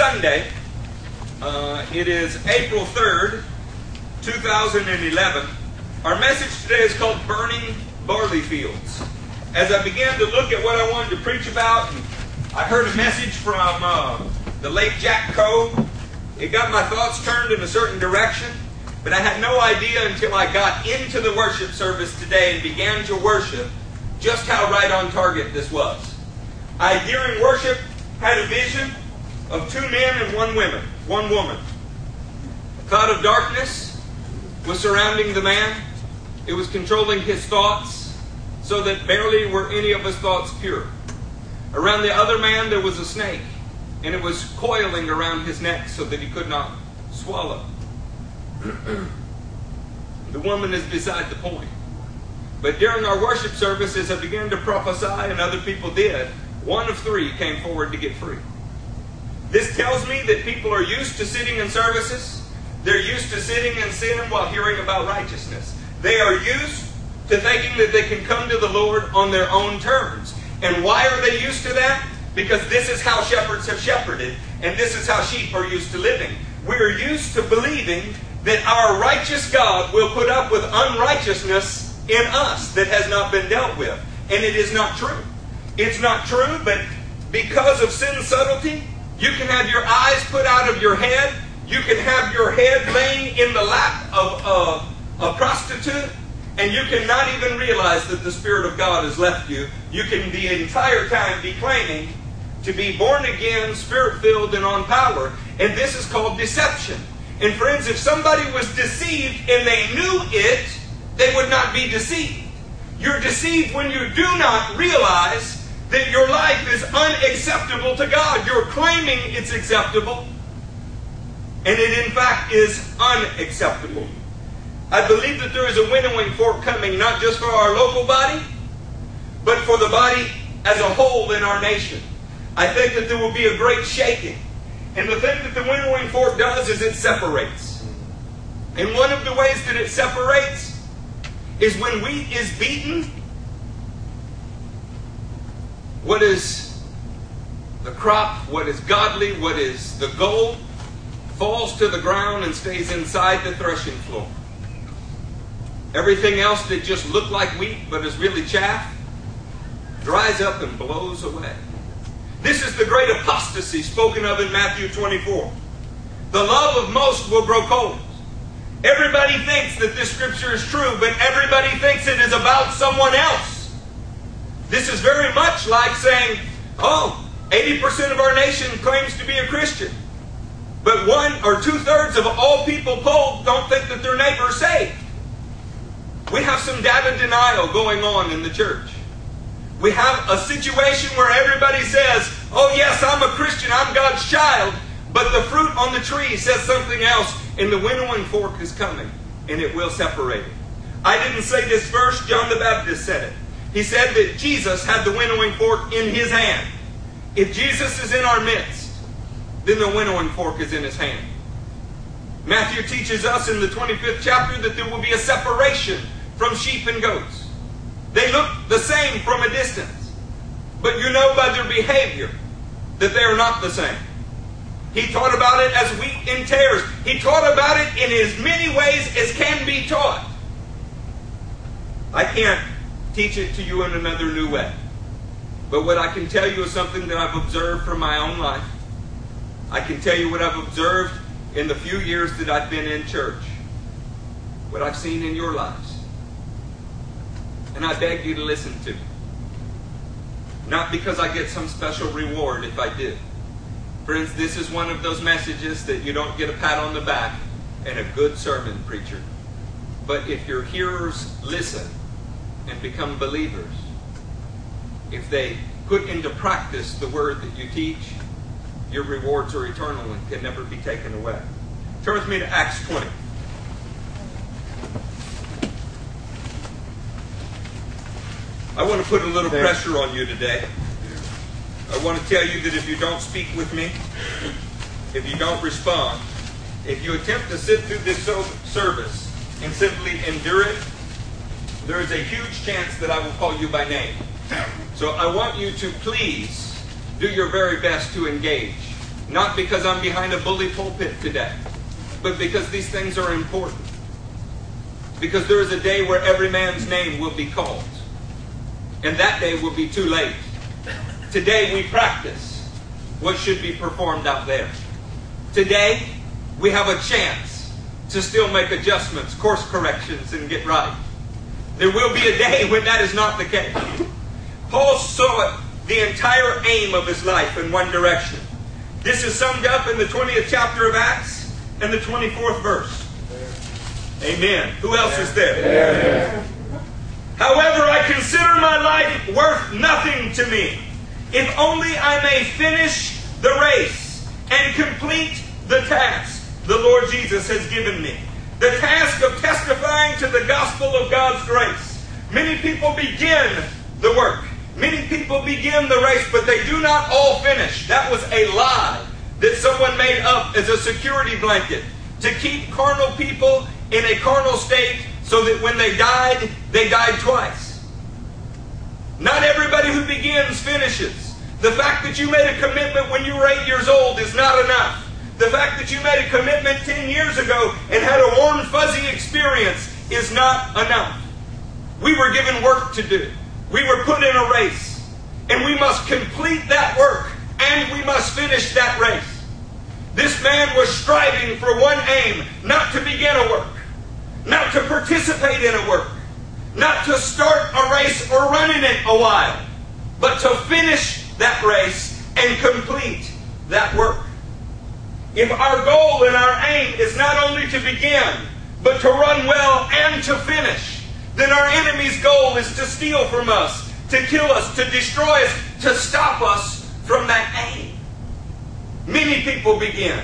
Sunday. Uh, it is April 3rd, 2011. Our message today is called Burning Barley Fields. As I began to look at what I wanted to preach about, I heard a message from uh, the late Jack Coe. It got my thoughts turned in a certain direction, but I had no idea until I got into the worship service today and began to worship just how right on target this was. I, during worship, had a vision of two men and one woman, one woman. A cloud of darkness was surrounding the man. It was controlling his thoughts, so that barely were any of his thoughts pure. Around the other man there was a snake, and it was coiling around his neck so that he could not swallow. the woman is beside the point. But during our worship services, I began to prophesy, and other people did. One of three came forward to get free. This tells me that people are used to sitting in services. They're used to sitting in sin while hearing about righteousness. They are used to thinking that they can come to the Lord on their own terms. And why are they used to that? Because this is how shepherds have shepherded, and this is how sheep are used to living. We are used to believing that our righteous God will put up with unrighteousness in us that has not been dealt with. And it is not true. It's not true, but because of sin's subtlety, you can have your eyes put out of your head. You can have your head laying in the lap of a, a prostitute, and you cannot even realize that the Spirit of God has left you. You can the entire time be claiming to be born again, spirit filled, and on power. And this is called deception. And friends, if somebody was deceived and they knew it, they would not be deceived. You're deceived when you do not realize that your life is unacceptable to God. You're claiming it's acceptable, and it in fact is unacceptable. I believe that there is a winnowing fork coming, not just for our local body, but for the body as a whole in our nation. I think that there will be a great shaking. And the thing that the winnowing fork does is it separates. And one of the ways that it separates is when wheat is beaten what is the crop, what is godly, what is the gold, falls to the ground and stays inside the threshing floor. Everything else that just looked like wheat but is really chaff dries up and blows away. This is the great apostasy spoken of in Matthew 24. The love of most will grow cold. Everybody thinks that this scripture is true, but everybody thinks it is about someone else. This is very much like saying, oh, 80% of our nation claims to be a Christian. But one or two thirds of all people polled don't think that their neighbor is saved. We have some data denial going on in the church. We have a situation where everybody says, oh, yes, I'm a Christian, I'm God's child, but the fruit on the tree says something else, and the winnowing fork is coming, and it will separate it. I didn't say this first, John the Baptist said it. He said that Jesus had the winnowing fork in his hand. If Jesus is in our midst, then the winnowing fork is in his hand. Matthew teaches us in the 25th chapter that there will be a separation from sheep and goats. They look the same from a distance, but you know by their behavior that they are not the same. He taught about it as wheat and tares. He taught about it in as many ways as can be taught. I can't teach it to you in another new way. But what I can tell you is something that I've observed from my own life. I can tell you what I've observed in the few years that I've been in church, what I've seen in your lives. And I beg you to listen to me. Not because I get some special reward if I do. Friends, this is one of those messages that you don't get a pat on the back and a good sermon preacher. But if your hearers listen, and become believers, if they put into practice the word that you teach, your rewards are eternal and can never be taken away. Turn with me to Acts 20. I want to put a little pressure on you today. I want to tell you that if you don't speak with me, if you don't respond, if you attempt to sit through this service and simply endure it, there is a huge chance that I will call you by name. So I want you to please do your very best to engage Not because I'm behind a bully pulpit today, but because these things are important. Because there is a day where every man's name will be called. And that day will be too late. Today we practice what should be performed out there. Today we have a chance to still make adjustments, course corrections, and get right. There will be a day when that is not the case. Paul saw the entire aim of his life in one direction. This is summed up in the 20th chapter of Acts and the 24th verse. Amen. Who else is there? However, I consider my life worth nothing to me, if only I may finish the race and complete the task the Lord Jesus has given me. The task of testifying to the gospel of God's grace. Many people begin the work. Many people begin the race, but they do not all finish. That was a lie that someone made up as a security blanket to keep carnal people in a carnal state so that when they died, they died twice. Not everybody who begins finishes. The fact that you made a commitment when you were eight years old is not enough. The fact that you made a commitment 10 years ago and had a warm, fuzzy experience is not enough. We were given work to do. We were put in a race. And we must complete that work and we must finish that race. This man was striving for one aim not to begin a work, not to participate in a work, not to start a race or run in it a while, but to finish that race and complete that work. If our goal and our aim is not only to begin, but to run well and to finish, then our enemy's goal is to steal from us, to kill us, to destroy us, to stop us from that aim. Many people begin.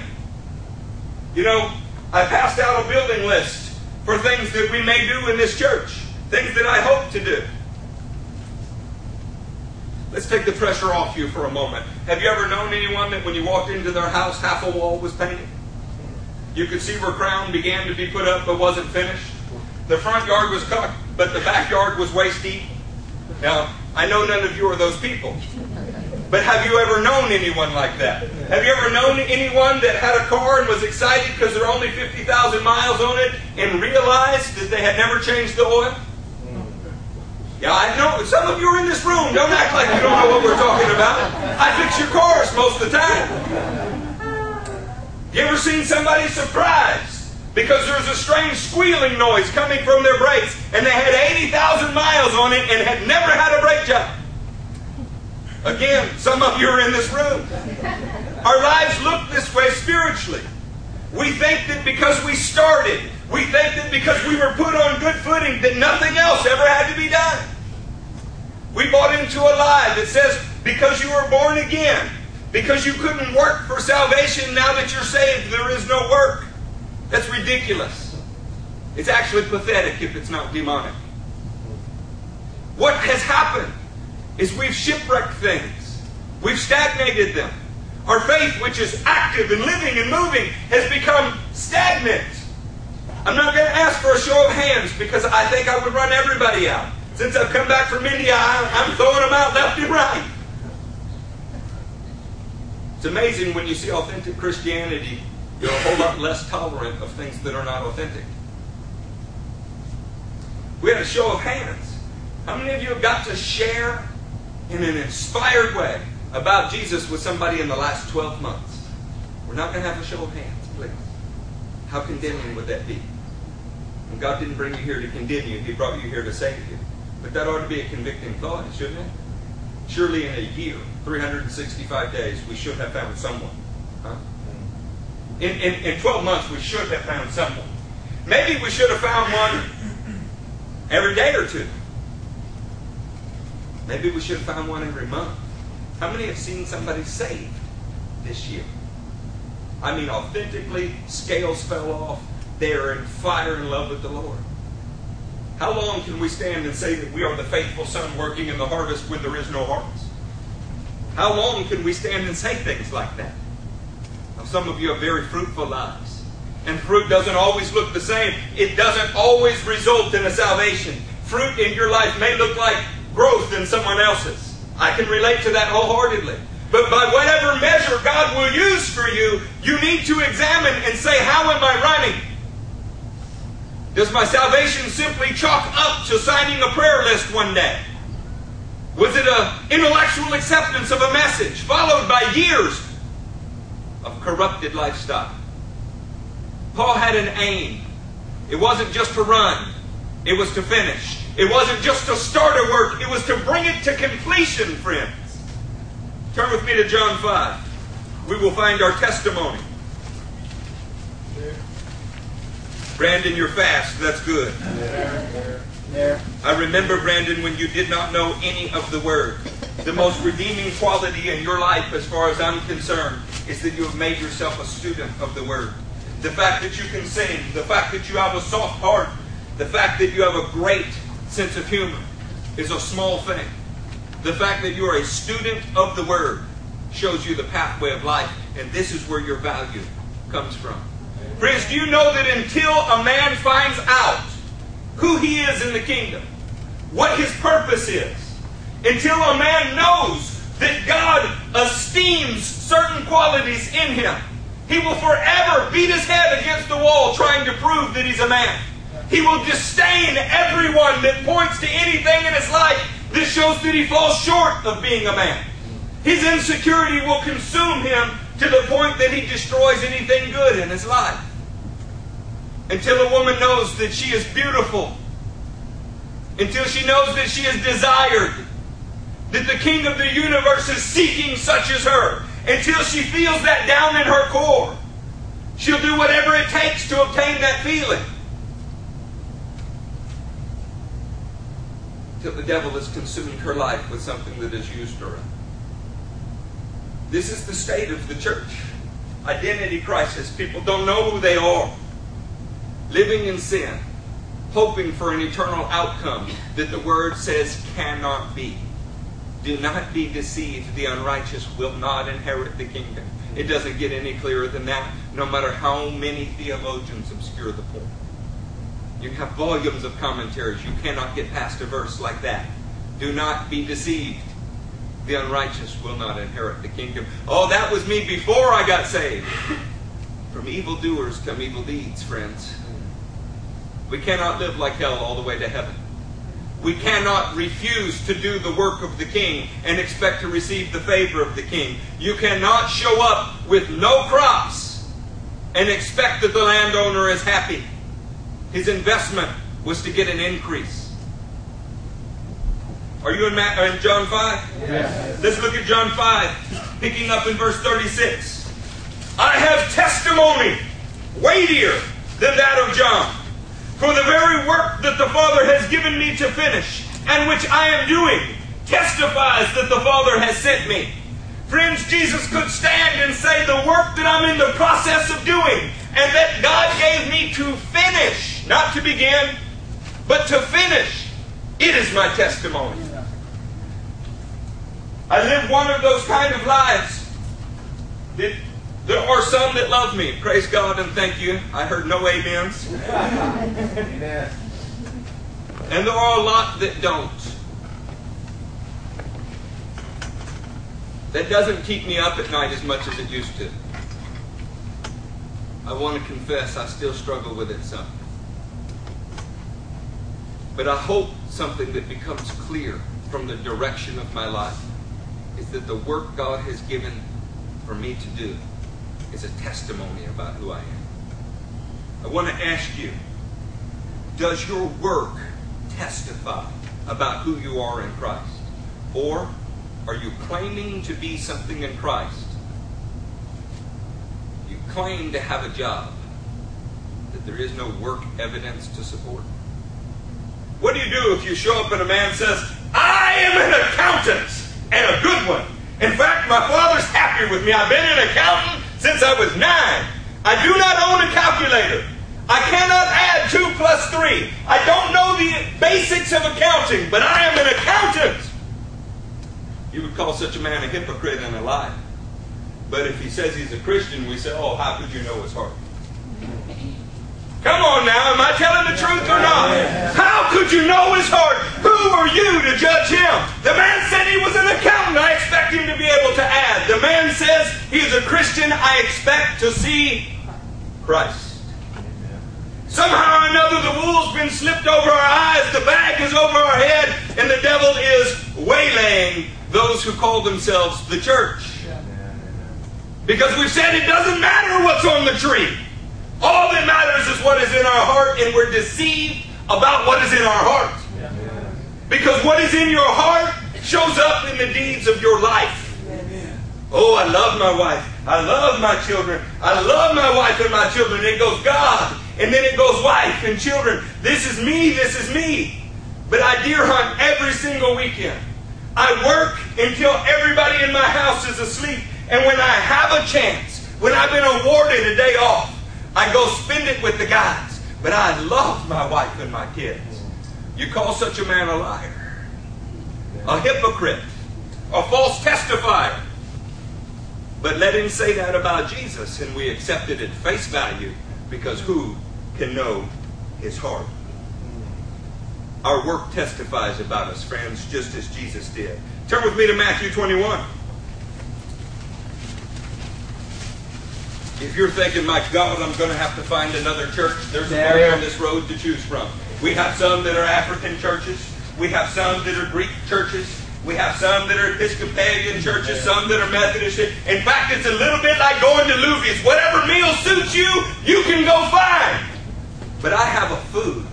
You know, I passed out a building list for things that we may do in this church, things that I hope to do. Let's take the pressure off you for a moment. Have you ever known anyone that when you walked into their house, half a wall was painted? You could see where crown began to be put up but wasn't finished. The front yard was cut, but the backyard was waist deep. Now, I know none of you are those people. But have you ever known anyone like that? Have you ever known anyone that had a car and was excited because there are only 50,000 miles on it and realized that they had never changed the oil? Yeah, I know. Some of you are in this room. Don't act like you don't know what we're talking about. I fix your cars most of the time. You ever seen somebody surprised because there's a strange squealing noise coming from their brakes and they had 80,000 miles on it and had never had a brake job? Again, some of you are in this room. Our lives look this way spiritually. We think that because we started, we think that because we were put on good footing, that nothing else ever had to be done. We bought into a lie that says because you were born again, because you couldn't work for salvation, now that you're saved, there is no work. That's ridiculous. It's actually pathetic if it's not demonic. What has happened is we've shipwrecked things. We've stagnated them. Our faith, which is active and living and moving, has become stagnant. I'm not going to ask for a show of hands because I think I would run everybody out. Since I've come back from India, I'm throwing them out left and right. It's amazing when you see authentic Christianity, you're a whole lot less tolerant of things that are not authentic. We had a show of hands. How many of you have got to share in an inspired way about Jesus with somebody in the last 12 months. We're not going to have a show of hands, please. How condemning would that be? And God didn't bring you here to condemn you, He brought you here to save you. But that ought to be a convicting thought, shouldn't it? Surely in a year, 365 days, we should have found someone. Huh? In, in, in 12 months, we should have found someone. Maybe we should have found one every day or two. Maybe we should have found one every month. How many have seen somebody saved this year? I mean, authentically, scales fell off. They are in fire in love with the Lord. How long can we stand and say that we are the faithful son working in the harvest when there is no harvest? How long can we stand and say things like that? Now, some of you have very fruitful lives. And fruit doesn't always look the same. It doesn't always result in a salvation. Fruit in your life may look like growth in someone else's. I can relate to that wholeheartedly. But by whatever measure God will use for you, you need to examine and say, How am I running? Does my salvation simply chalk up to signing a prayer list one day? Was it an intellectual acceptance of a message followed by years of corrupted lifestyle? Paul had an aim. It wasn't just to run, it was to finish. It wasn't just to start a work, it was to bring it to completion, friends. Turn with me to John 5. We will find our testimony. Brandon, you're fast. That's good. I remember, Brandon, when you did not know any of the Word. The most redeeming quality in your life, as far as I'm concerned, is that you have made yourself a student of the Word. The fact that you can sing, the fact that you have a soft heart, the fact that you have a great sense of humor is a small thing. The fact that you are a student of the Word shows you the pathway of life, and this is where your value comes from. Friends, do you know that until a man finds out who he is in the kingdom, what his purpose is, until a man knows that God esteems certain qualities in him, he will forever beat his head against the wall trying to prove that he's a man. He will disdain everyone that points to anything in his life that shows that he falls short of being a man. His insecurity will consume him to the point that he destroys anything good in his life. Until a woman knows that she is beautiful, until she knows that she is desired, that the King of the universe is seeking such as her, until she feels that down in her core. She'll do whatever it takes to obtain that feeling. Till the devil is consuming her life with something that is used to her. This is the state of the church. Identity crisis. People don't know who they are. Living in sin, hoping for an eternal outcome that the Word says cannot be. Do not be deceived. The unrighteous will not inherit the kingdom. It doesn't get any clearer than that, no matter how many theologians obscure the point. You have volumes of commentaries. You cannot get past a verse like that. Do not be deceived the unrighteous will not inherit the kingdom. Oh, that was me before I got saved. From evildoers come evil deeds, friends. We cannot live like hell all the way to heaven. We cannot refuse to do the work of the king and expect to receive the favor of the king. You cannot show up with no crops and expect that the landowner is happy. His investment was to get an increase. Are you in, Ma- uh, in John 5? Yes. Let's look at John 5, picking up in verse 36. I have testimony weightier than that of John. For the very work that the Father has given me to finish, and which I am doing, testifies that the Father has sent me. Friends, Jesus could stand and say, The work that I'm in the process of doing, and that God gave me to finish, not to begin, but to finish, it is my testimony. I live one of those kind of lives. There are some that love me. Praise God and thank you. I heard no amens. Amen. And there are a lot that don't. That doesn't keep me up at night as much as it used to. I want to confess I still struggle with it some. But I hope something that becomes clear from the direction of my life is that the work God has given for me to do is a testimony about who I am. I want to ask you does your work testify about who you are in Christ? Or are you claiming to be something in Christ? You claim to have a job that there is no work evidence to support. What do you do if you show up and a man says, I am an accountant and a good one? In fact, my father's happy with me. I've been an accountant since I was nine. I do not own a calculator. I cannot add two plus three. I don't know the basics of accounting, but I am an accountant. You would call such a man a hypocrite and a liar. But if he says he's a Christian, we say, oh, how could you know his heart? Come on now, am I telling the truth or not? How could you know his heart? Who are you to judge him? The man said he was an accountant. I expect him to be able to add The man says he is a Christian, I expect to see Christ. Somehow or another, the wool's been slipped over our eyes, the bag is over our head, and the devil is waylaying those who call themselves the church. Because we've said it doesn't matter what's on the tree. All that matters is what is in our heart, and we're deceived about what is in our heart. Because what is in your heart shows up in the deeds of your life. Oh, I love my wife. I love my children. I love my wife and my children. And it goes God. And then it goes wife and children. This is me. This is me. But I deer hunt every single weekend. I work until everybody in my house is asleep. And when I have a chance, when I've been awarded a day off, I go spend it with the guys. But I love my wife and my kids. You call such a man a liar, a hypocrite, a false testifier. But let him say that about Jesus, and we accept it at face value because who can know his heart? Our work testifies about us, friends, just as Jesus did. Turn with me to Matthew 21. If you're thinking, my God, I'm going to have to find another church, there's a bunch on this road to choose from. We have some that are African churches. We have some that are Greek churches. We have some that are Episcopalian churches, some that are Methodist. In fact, it's a little bit like going to Luby's. Whatever meal suits you, you can go find. But I have a food.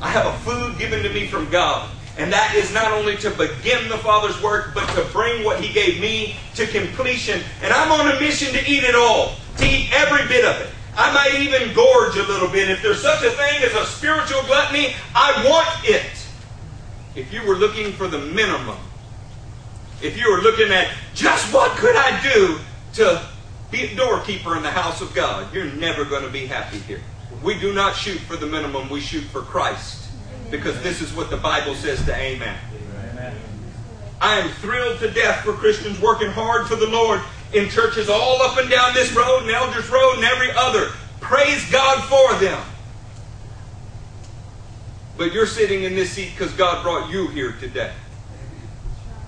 I have a food given to me from God. And that is not only to begin the Father's work, but to bring what He gave me to completion. And I'm on a mission to eat it all, to eat every bit of it. I might even gorge a little bit. If there's such a thing as a spiritual gluttony, I want it. If you were looking for the minimum, if you were looking at just what could I do to be a doorkeeper in the house of God, you're never going to be happy here. We do not shoot for the minimum, we shoot for Christ. Because this is what the Bible says to Amen. I am thrilled to death for Christians working hard for the Lord in churches all up and down this road and Elders Road and every other. Praise God for them. But you're sitting in this seat because God brought you here today.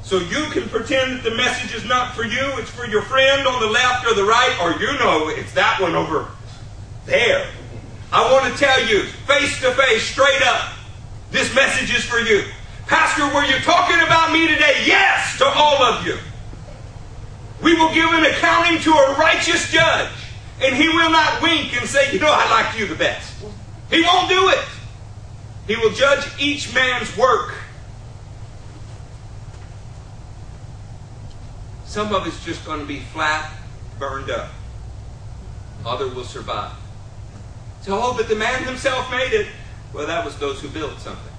So you can pretend that the message is not for you, it's for your friend on the left or the right, or you know it's that one over there. I want to tell you, face to face, straight up, this message is for you. Pastor, were you talking about me today? Yes, to all of you. We will give an accounting to a righteous judge, and he will not wink and say, You know, I liked you the best. He won't do it. He will judge each man's work. Some of it's just going to be flat, burned up. Other will survive. So, oh, but the man himself made it. Well, that was those who built something.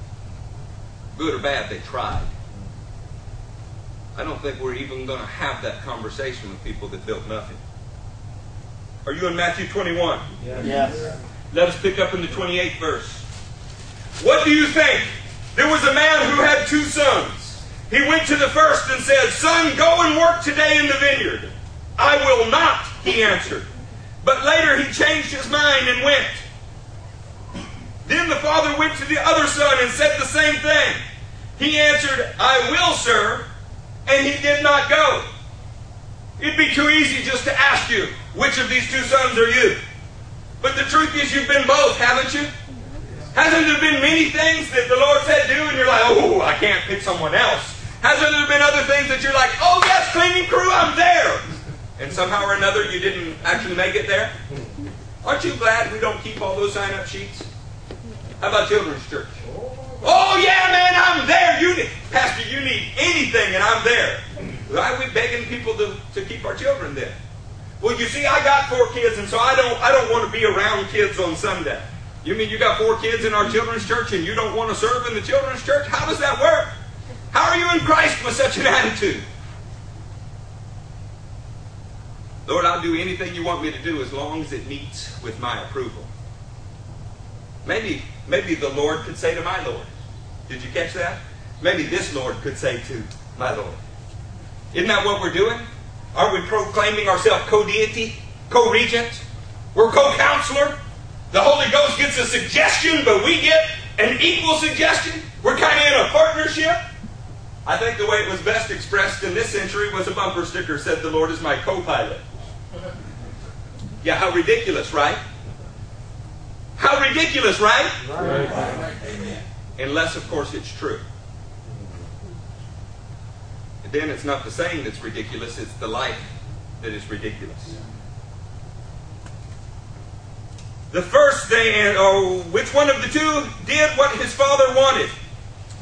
Good or bad, they tried. I don't think we're even going to have that conversation with people that built nothing. Are you in Matthew 21? Yes. yes. Let us pick up in the 28th verse. What do you think? There was a man who had two sons. He went to the first and said, Son, go and work today in the vineyard. I will not, he answered. But later he changed his mind and went. Then the father went to the other son and said the same thing. He answered, I will, sir, and he did not go. It'd be too easy just to ask you, which of these two sons are you? But the truth is, you've been both, haven't you? Hasn't there been many things that the Lord said do, and you're like, oh, I can't pick someone else? Hasn't there been other things that you're like, oh, yes, cleaning crew, I'm there? And somehow or another, you didn't actually make it there? Aren't you glad we don't keep all those sign up sheets? How about children's church? Oh, yeah, man, I'm there. You need, Pastor, you need anything, and I'm there. Why are we begging people to, to keep our children there? Well, you see, I got four kids, and so I don't I don't want to be around kids on Sunday. You mean you got four kids in our children's church and you don't want to serve in the children's church? How does that work? How are you in Christ with such an attitude? Lord, I'll do anything you want me to do as long as it meets with my approval. Maybe, maybe the Lord could say to my Lord, did you catch that? Maybe this Lord could say to my Lord. Isn't that what we're doing? Are we proclaiming ourselves co deity, co regent? We're co counselor? The Holy Ghost gets a suggestion, but we get an equal suggestion? We're kind of in a partnership? I think the way it was best expressed in this century was a bumper sticker said, The Lord is my co pilot. Yeah, how ridiculous, right? How ridiculous, right? Right. Unless, of course, it's true. And then it's not the saying that's ridiculous, it's the life that is ridiculous. The first thing, or oh, which one of the two did what his father wanted?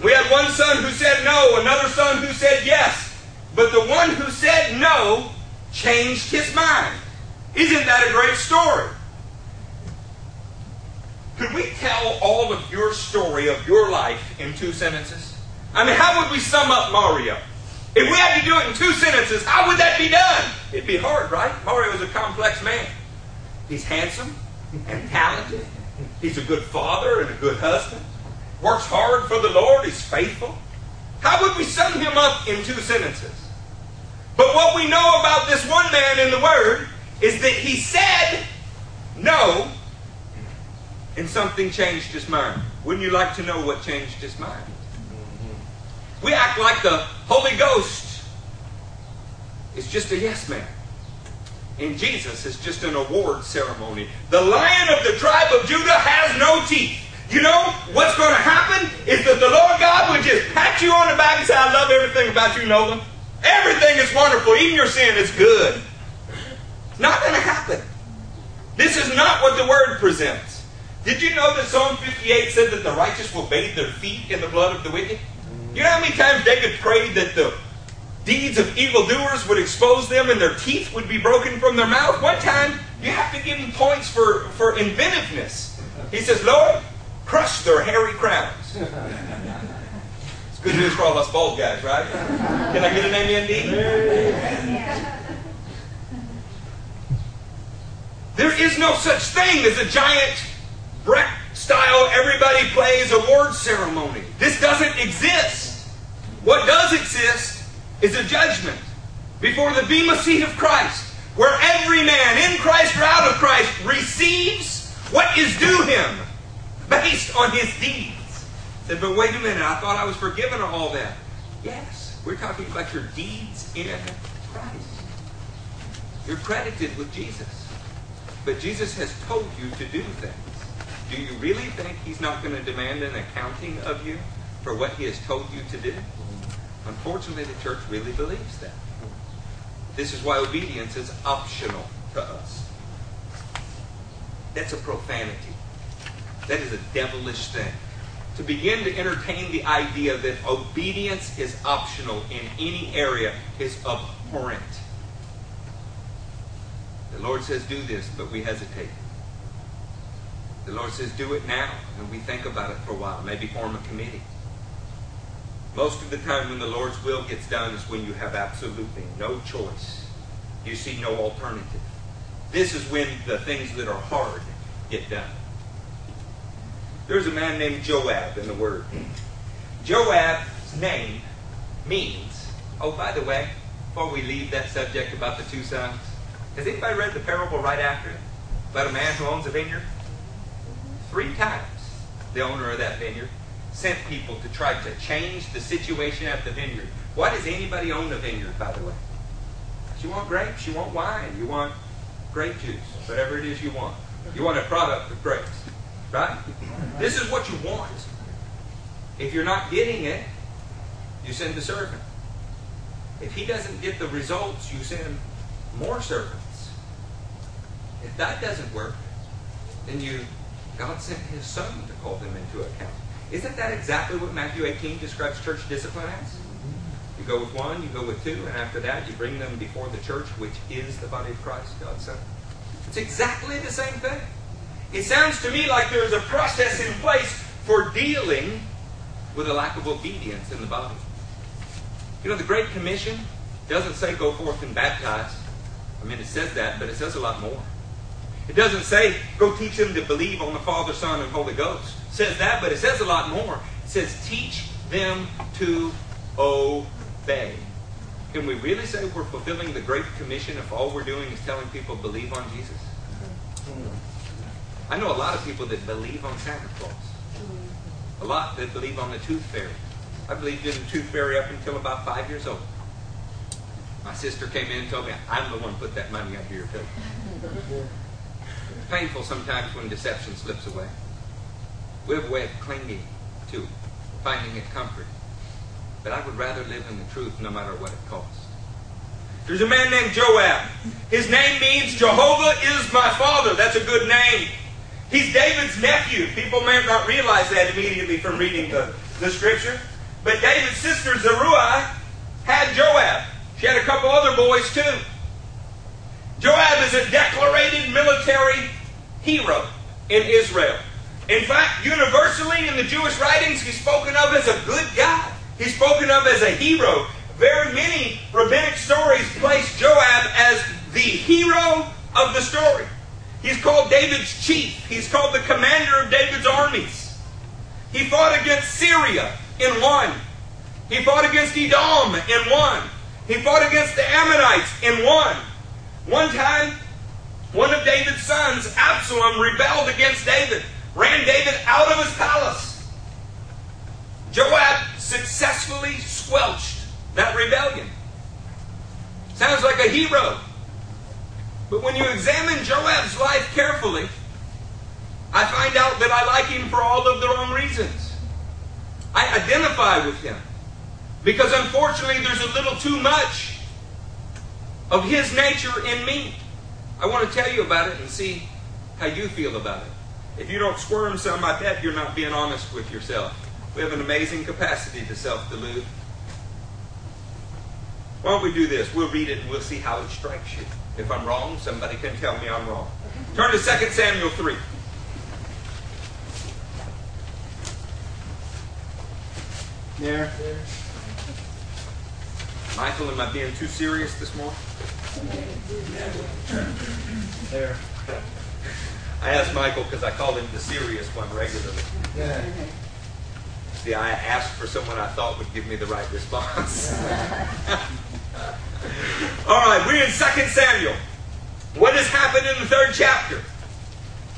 We had one son who said no, another son who said yes. But the one who said no changed his mind. Isn't that a great story? Could we tell all of your story of your life in two sentences? I mean, how would we sum up Mario? If we had to do it in two sentences, how would that be done? It'd be hard, right? Mario is a complex man. He's handsome and talented. He's a good father and a good husband. Works hard for the Lord. He's faithful. How would we sum him up in two sentences? But what we know about this one man in the Word is that he said no, and something changed his mind. Wouldn't you like to know what changed his mind? We act like the Holy Ghost is just a yes man. And Jesus is just an award ceremony. The lion of the tribe of Judah has no teeth. You know what's going to happen is that the Lord God will just pat you on the back and say, I love everything about you, Nolan. Everything is wonderful. Even your sin is good. It's not going to happen. This is not what the Word presents. Did you know that Psalm 58 said that the righteous will bathe their feet in the blood of the wicked? You know how many times David prayed that the deeds of evildoers would expose them and their teeth would be broken from their mouth? One time, you have to give him points for, for inventiveness. He says, Lord, crush their hairy crowns. It's good news for all us bald guys, right? Can I get an amen, D? There is no such thing as a giant Brecht style everybody plays award ceremony. This doesn't exist. What does exist is a judgment before the Bema seat of Christ, where every man in Christ or out of Christ receives what is due him based on his deeds. I said, but wait a minute, I thought I was forgiven of all that. Yes, we're talking about your deeds in Christ. You're credited with Jesus. But Jesus has told you to do things. Do you really think he's not going to demand an accounting of you for what he has told you to do? Unfortunately, the church really believes that. This is why obedience is optional to us. That's a profanity. That is a devilish thing. To begin to entertain the idea that obedience is optional in any area is abhorrent. The Lord says, do this, but we hesitate. The Lord says, do it now, and we think about it for a while, maybe form a committee. Most of the time, when the Lord's will gets done, is when you have absolutely no choice. You see no alternative. This is when the things that are hard get done. There's a man named Joab in the Word. Joab's name means, oh, by the way, before we leave that subject about the two sons, has anybody read the parable right after it? About a man who owns a vineyard? Three times the owner of that vineyard sent people to try to change the situation at the vineyard. Why does anybody own a vineyard, by the way? You want grapes, you want wine, you want grape juice, whatever it is you want. You want a product of grapes, right? This is what you want. If you're not getting it, you send the servant. If he doesn't get the results, you send more servants. If that doesn't work, then you God sent his son to call them into account. Isn't that exactly what Matthew 18 describes church discipline as? You go with one, you go with two, and after that you bring them before the church, which is the body of Christ, God sent. It's exactly the same thing. It sounds to me like there's a process in place for dealing with a lack of obedience in the body. You know, the Great Commission doesn't say go forth and baptize. I mean, it says that, but it says a lot more. It doesn't say go teach them to believe on the Father, Son, and Holy Ghost. It says that, but it says a lot more. It says teach them to obey. Can we really say we're fulfilling the Great Commission if all we're doing is telling people believe on Jesus? I know a lot of people that believe on Santa Claus. A lot that believe on the Tooth Fairy. I believed in the Tooth Fairy up until about five years old. My sister came in and told me I'm the one who put that money up here too. Painful sometimes when deception slips away. We have a way of clinging to finding it comfort. But I would rather live in the truth no matter what it costs. There's a man named Joab. His name means Jehovah is my father. That's a good name. He's David's nephew. People may not realize that immediately from reading the, the scripture. But David's sister Zeruiah had Joab. She had a couple other boys too. Joab is a declarated military hero in Israel. In fact, universally in the Jewish writings, he's spoken of as a good guy. He's spoken of as a hero. Very many rabbinic stories place Joab as the hero of the story. He's called David's chief. He's called the commander of David's armies. He fought against Syria in one. He fought against Edom in one. He fought against the Ammonites in one. One time, one of David's sons, Absalom, rebelled against David, ran David out of his palace. Joab successfully squelched that rebellion. Sounds like a hero. But when you examine Joab's life carefully, I find out that I like him for all of the wrong reasons. I identify with him. Because unfortunately, there's a little too much of his nature in me. I want to tell you about it and see how you feel about it. If you don't squirm some, I bet you're not being honest with yourself. We have an amazing capacity to self delude. Why don't we do this? We'll read it and we'll see how it strikes you. If I'm wrong, somebody can tell me I'm wrong. Turn to 2 Samuel 3. There. Michael, am I being too serious this morning? There. I asked Michael because I called him the serious one regularly. Yeah. See, I asked for someone I thought would give me the right response. All right, we're in 2 Samuel. What has happened in the third chapter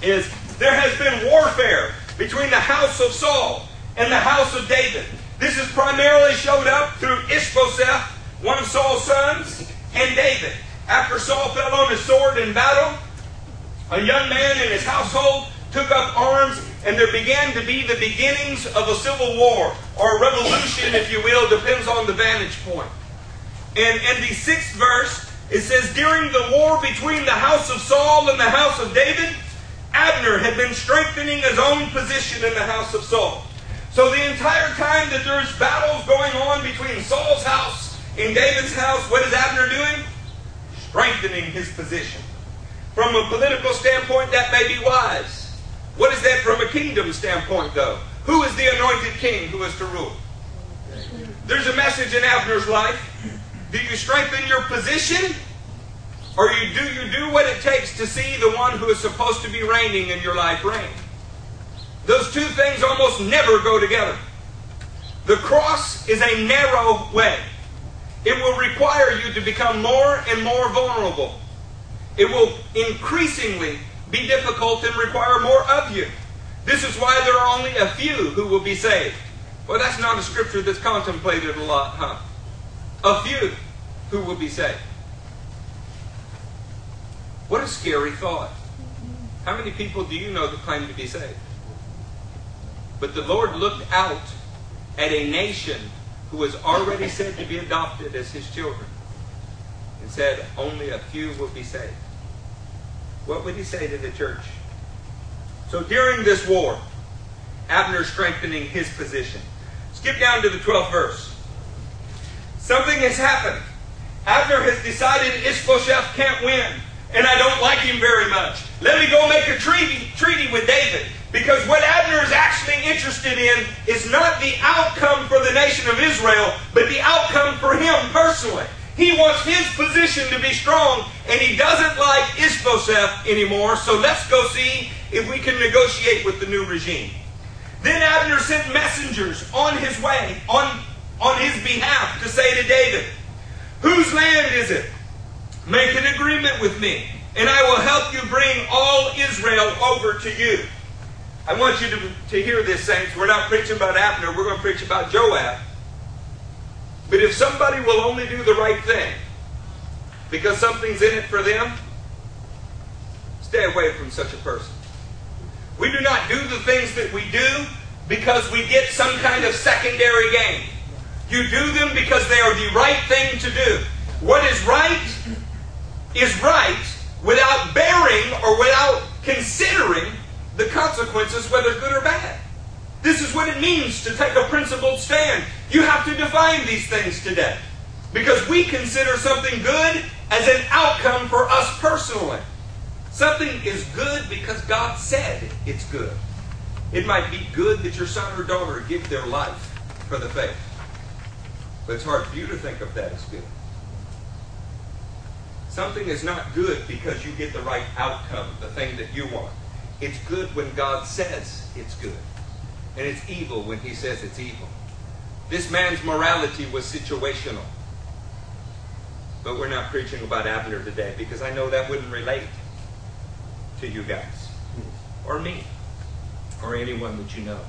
is there has been warfare between the house of Saul and the house of David. This has primarily showed up through Ishbosheth, one of Saul's sons, and David. After Saul fell on his sword in battle, a young man in his household took up arms, and there began to be the beginnings of a civil war, or a revolution, if you will, depends on the vantage point. And in the sixth verse, it says, During the war between the house of Saul and the house of David, Abner had been strengthening his own position in the house of Saul. So the entire time that there's battles going on between Saul's house and David's house, what is Abner doing? Strengthening his position. From a political standpoint, that may be wise. What is that from a kingdom standpoint, though? Who is the anointed king who is to rule? There's a message in Abner's life. Do you strengthen your position? Or you, do you do what it takes to see the one who is supposed to be reigning in your life reign? Those two things almost never go together. The cross is a narrow way. It will require you to become more and more vulnerable. It will increasingly be difficult and require more of you. This is why there are only a few who will be saved. Well, that's not a scripture that's contemplated a lot, huh? A few who will be saved. What a scary thought. How many people do you know that claim to be saved? But the Lord looked out at a nation who was already said to be adopted as his children and said, Only a few will be saved. What would he say to the church? So during this war, Abner strengthening his position. Skip down to the 12th verse. Something has happened. Abner has decided Ishbosheth can't win, and I don't like him very much. Let me go make a treaty, treaty with David. Because what Abner is actually interested in is not the outcome for the nation of Israel, but the outcome for him personally. He wants his position to be strong, and he doesn't like Ishbosheth anymore, so let's go see if we can negotiate with the new regime. Then Abner sent messengers on his way, on, on his behalf, to say to David, Whose land is it? Make an agreement with me, and I will help you bring all Israel over to you. I want you to, to hear this, saints. We're not preaching about Abner, we're going to preach about Joab. But if somebody will only do the right thing, because something's in it for them, stay away from such a person. We do not do the things that we do because we get some kind of secondary gain. You do them because they are the right thing to do. What is right is right without bearing or without considering the consequences, whether good or bad. This is what it means to take a principled stand. You have to define these things today. Because we consider something good as an outcome for us personally. Something is good because God said it's good. It might be good that your son or daughter give their life for the faith. But it's hard for you to think of that as good. Something is not good because you get the right outcome, the thing that you want. It's good when God says it's good. And it's evil when he says it's evil. This man's morality was situational. But we're not preaching about Abner today because I know that wouldn't relate to you guys or me or anyone that you know.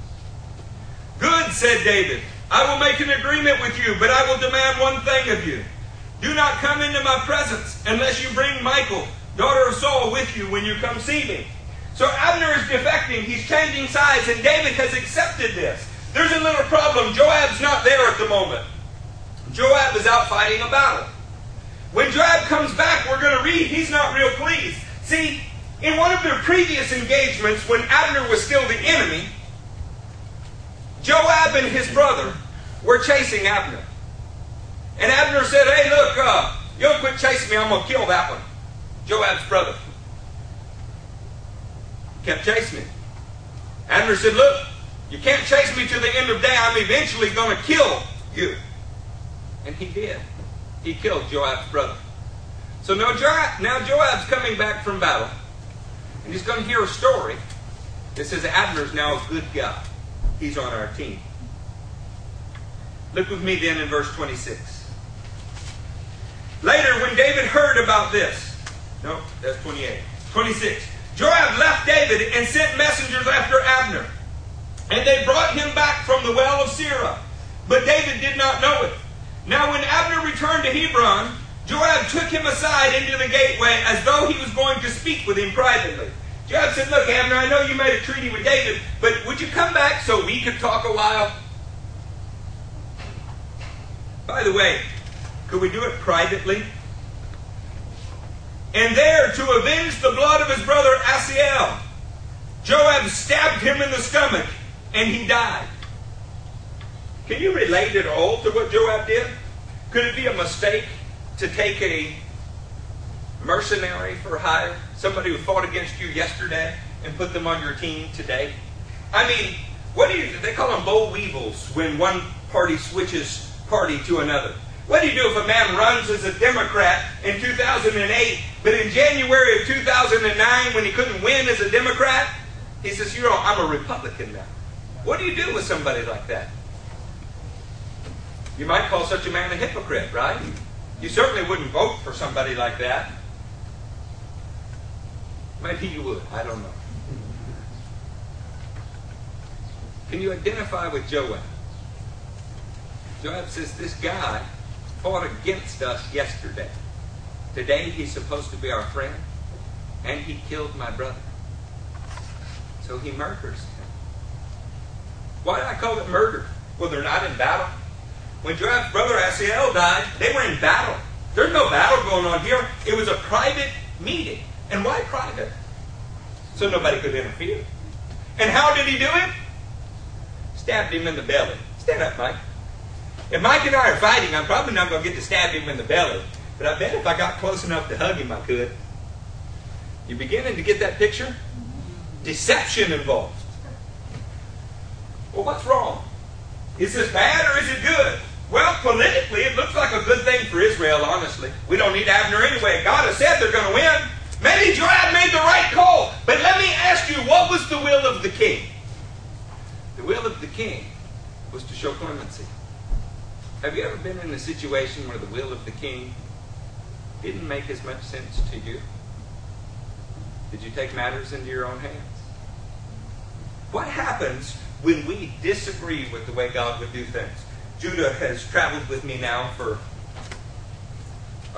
Good, said David. I will make an agreement with you, but I will demand one thing of you. Do not come into my presence unless you bring Michal, daughter of Saul, with you when you come see me. So Abner is defecting. He's changing sides, and David has accepted this. There's a little problem. Joab's not there at the moment. Joab is out fighting a battle. When Joab comes back, we're going to read, he's not real pleased. See, in one of their previous engagements, when Abner was still the enemy, Joab and his brother were chasing Abner. And Abner said, Hey, look, uh, you don't quit chasing me, I'm going to kill that one. Joab's brother. Kept chasing him. Abner said, Look, you can't chase me to the end of day. I'm eventually going to kill you. And he did. He killed Joab's brother. So now, Joab, now Joab's coming back from battle. And he's going to hear a story that says Abner's now a good guy. He's on our team. Look with me then in verse 26. Later, when David heard about this, no, that's 28. 26. Joab left David and sent messengers after Abner. And they brought him back from the well of Sirah. But David did not know it. Now, when Abner returned to Hebron, Joab took him aside into the gateway as though he was going to speak with him privately. Joab said, Look, Abner, I know you made a treaty with David, but would you come back so we could talk a while? By the way, could we do it privately? And there, to avenge the blood of his brother Asahel. Joab stabbed him in the stomach, and he died. Can you relate at all to what Joab did? Could it be a mistake to take a mercenary for hire, somebody who fought against you yesterday, and put them on your team today? I mean, what do you? They call them boll weevils when one party switches party to another. What do you do if a man runs as a Democrat in 2008, but in January of 2009, when he couldn't win as a Democrat, he says, "You know, I'm a Republican now." What do you do with somebody like that? You might call such a man a hypocrite, right? You certainly wouldn't vote for somebody like that. Maybe you would. I don't know. Can you identify with Joab? Joab says, This guy fought against us yesterday. Today he's supposed to be our friend, and he killed my brother. So he murders him. Why do I call it murder? Well, they're not in battle. When Joab's brother Asahel died, they were in battle. There's no battle going on here. It was a private meeting. And why private? So nobody could interfere. And how did he do it? Stabbed him in the belly. Stand up, Mike. If Mike and I are fighting, I'm probably not going to get to stab him in the belly. But I bet if I got close enough to hug him, I could. You beginning to get that picture? Deception involved. Well, what's wrong? Is this bad or is it good? Well, politically, it looks like a good thing for Israel, honestly. We don't need Abner anyway. God has said they're going to win. Maybe Joab made the right call. But let me ask you, what was the will of the king? The will of the king was to show clemency. Have you ever been in a situation where the will of the king didn't make as much sense to you? Did you take matters into your own hands? What happens when we disagree with the way God would do things? Judah has traveled with me now for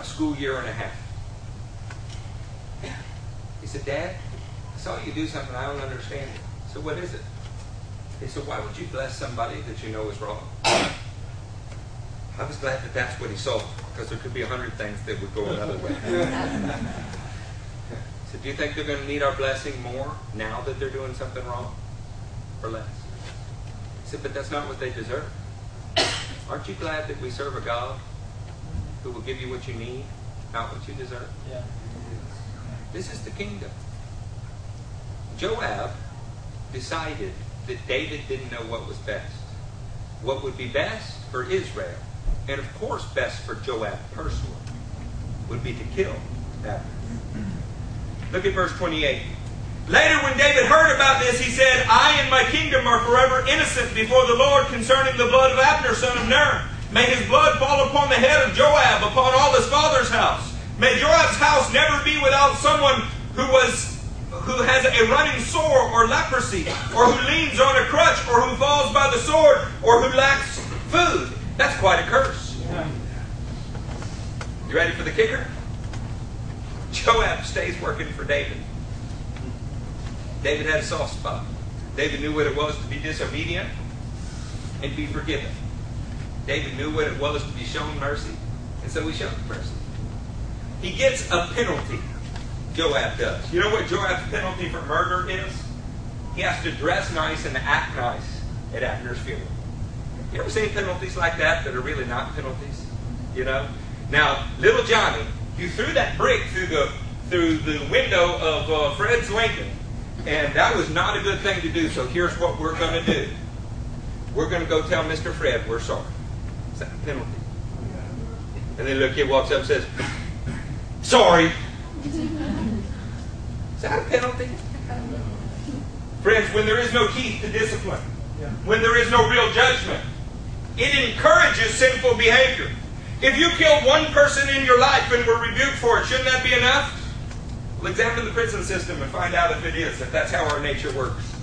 a school year and a half. He said, Dad, I saw you do something I don't understand. Said, What is it? He said, Why would you bless somebody that you know is wrong? I was glad that that's what he saw, because there could be a hundred things that would go another way. so, do you think they're going to need our blessing more now that they're doing something wrong, or less? He said, But that's not what they deserve. Aren't you glad that we serve a God who will give you what you need, not what you deserve? Yeah. This is the kingdom. Joab decided that David didn't know what was best. What would be best for Israel, and of course best for Joab personally, would be to kill Abner. Look at verse 28. Later, when David heard about this, he said, I and my kingdom are forever innocent before the Lord concerning the blood of Abner, son of Ner. May his blood fall upon the head of Joab, upon all his father's house. May Joab's house never be without someone who was who has a running sore or leprosy, or who leans on a crutch, or who falls by the sword, or who lacks food. That's quite a curse. You ready for the kicker? Joab stays working for David. David had a soft spot. David knew what it was to be disobedient and be forgiven. David knew what it was to be shown mercy, and so he showed mercy. He gets a penalty. Joab does. You know what Joab's penalty for murder is? He has to dress nice and act nice at Abner's funeral. You ever seen penalties like that that are really not penalties? You know? Now, little Johnny, you threw that brick through the through the window of uh, Fred's Lincoln, and that was not a good thing to do. So here's what we're going to do: we're going to go tell Mr. Fred we're sorry. Is that a penalty? And then the little kid walks up and says, "Sorry." Is that a penalty? Friends, when there is no teeth to discipline, when there is no real judgment, it encourages sinful behavior. If you killed one person in your life and were rebuked for it, shouldn't that be enough? Well, examine the prison system and find out if it is, if that's how our nature works.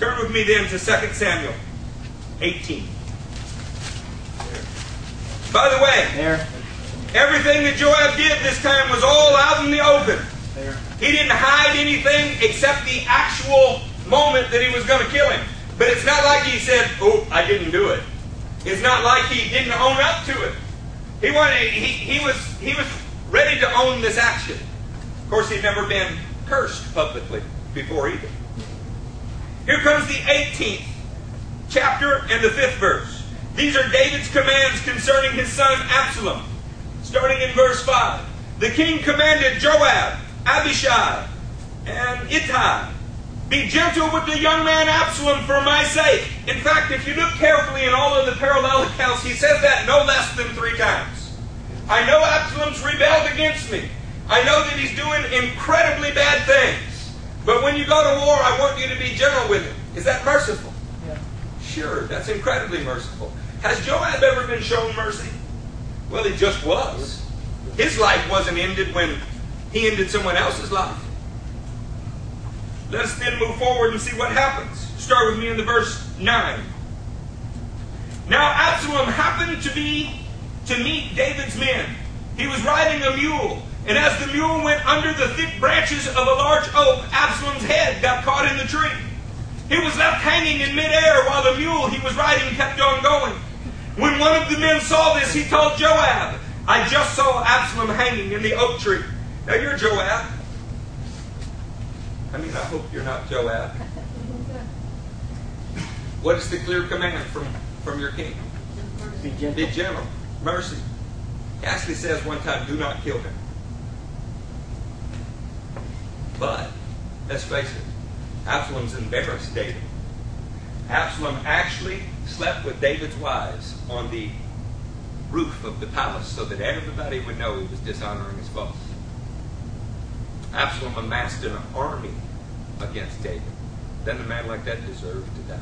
Turn with me then to 2 Samuel 18. By the way, There. everything that Joab did this time was all out in the open. There. He didn't hide anything except the actual moment that he was going to kill him. But it's not like he said, "Oh, I didn't do it." It's not like he didn't own up to it. He wanted. He, he was. He was ready to own this action. Of course, he'd never been cursed publicly before either. Here comes the 18th chapter and the fifth verse. These are David's commands concerning his son Absalom. Starting in verse 5. The king commanded Joab, Abishai, and Ittai, Be gentle with the young man Absalom for my sake. In fact, if you look carefully in all of the parallel accounts, he says that no less than three times. I know Absalom's rebelled against me. I know that he's doing incredibly bad things. But when you go to war, I want you to be gentle with him. Is that merciful? Yeah. Sure, that's incredibly merciful. Has Joab ever been shown mercy? Well, he just was. His life wasn't ended when he ended someone else's life. Let us then move forward and see what happens. Start with me in the verse 9. Now Absalom happened to be to meet David's men. He was riding a mule, and as the mule went under the thick branches of a large oak, Absalom's head got caught in the tree. He was left hanging in midair while the mule he was riding kept on going. When one of the men saw this, he told Joab, I just saw Absalom hanging in the oak tree. Now you're Joab. I mean, I hope you're not Joab. What is the clear command from, from your king? Be gentle. Be gentle. Mercy. He actually says one time, do not kill him. But, let's face it, Absalom's embarrassed David. Absalom actually slept with David's wives on the roof of the palace so that everybody would know he was dishonoring his boss. Absalom amassed an army against David. Then a man like that deserved to die.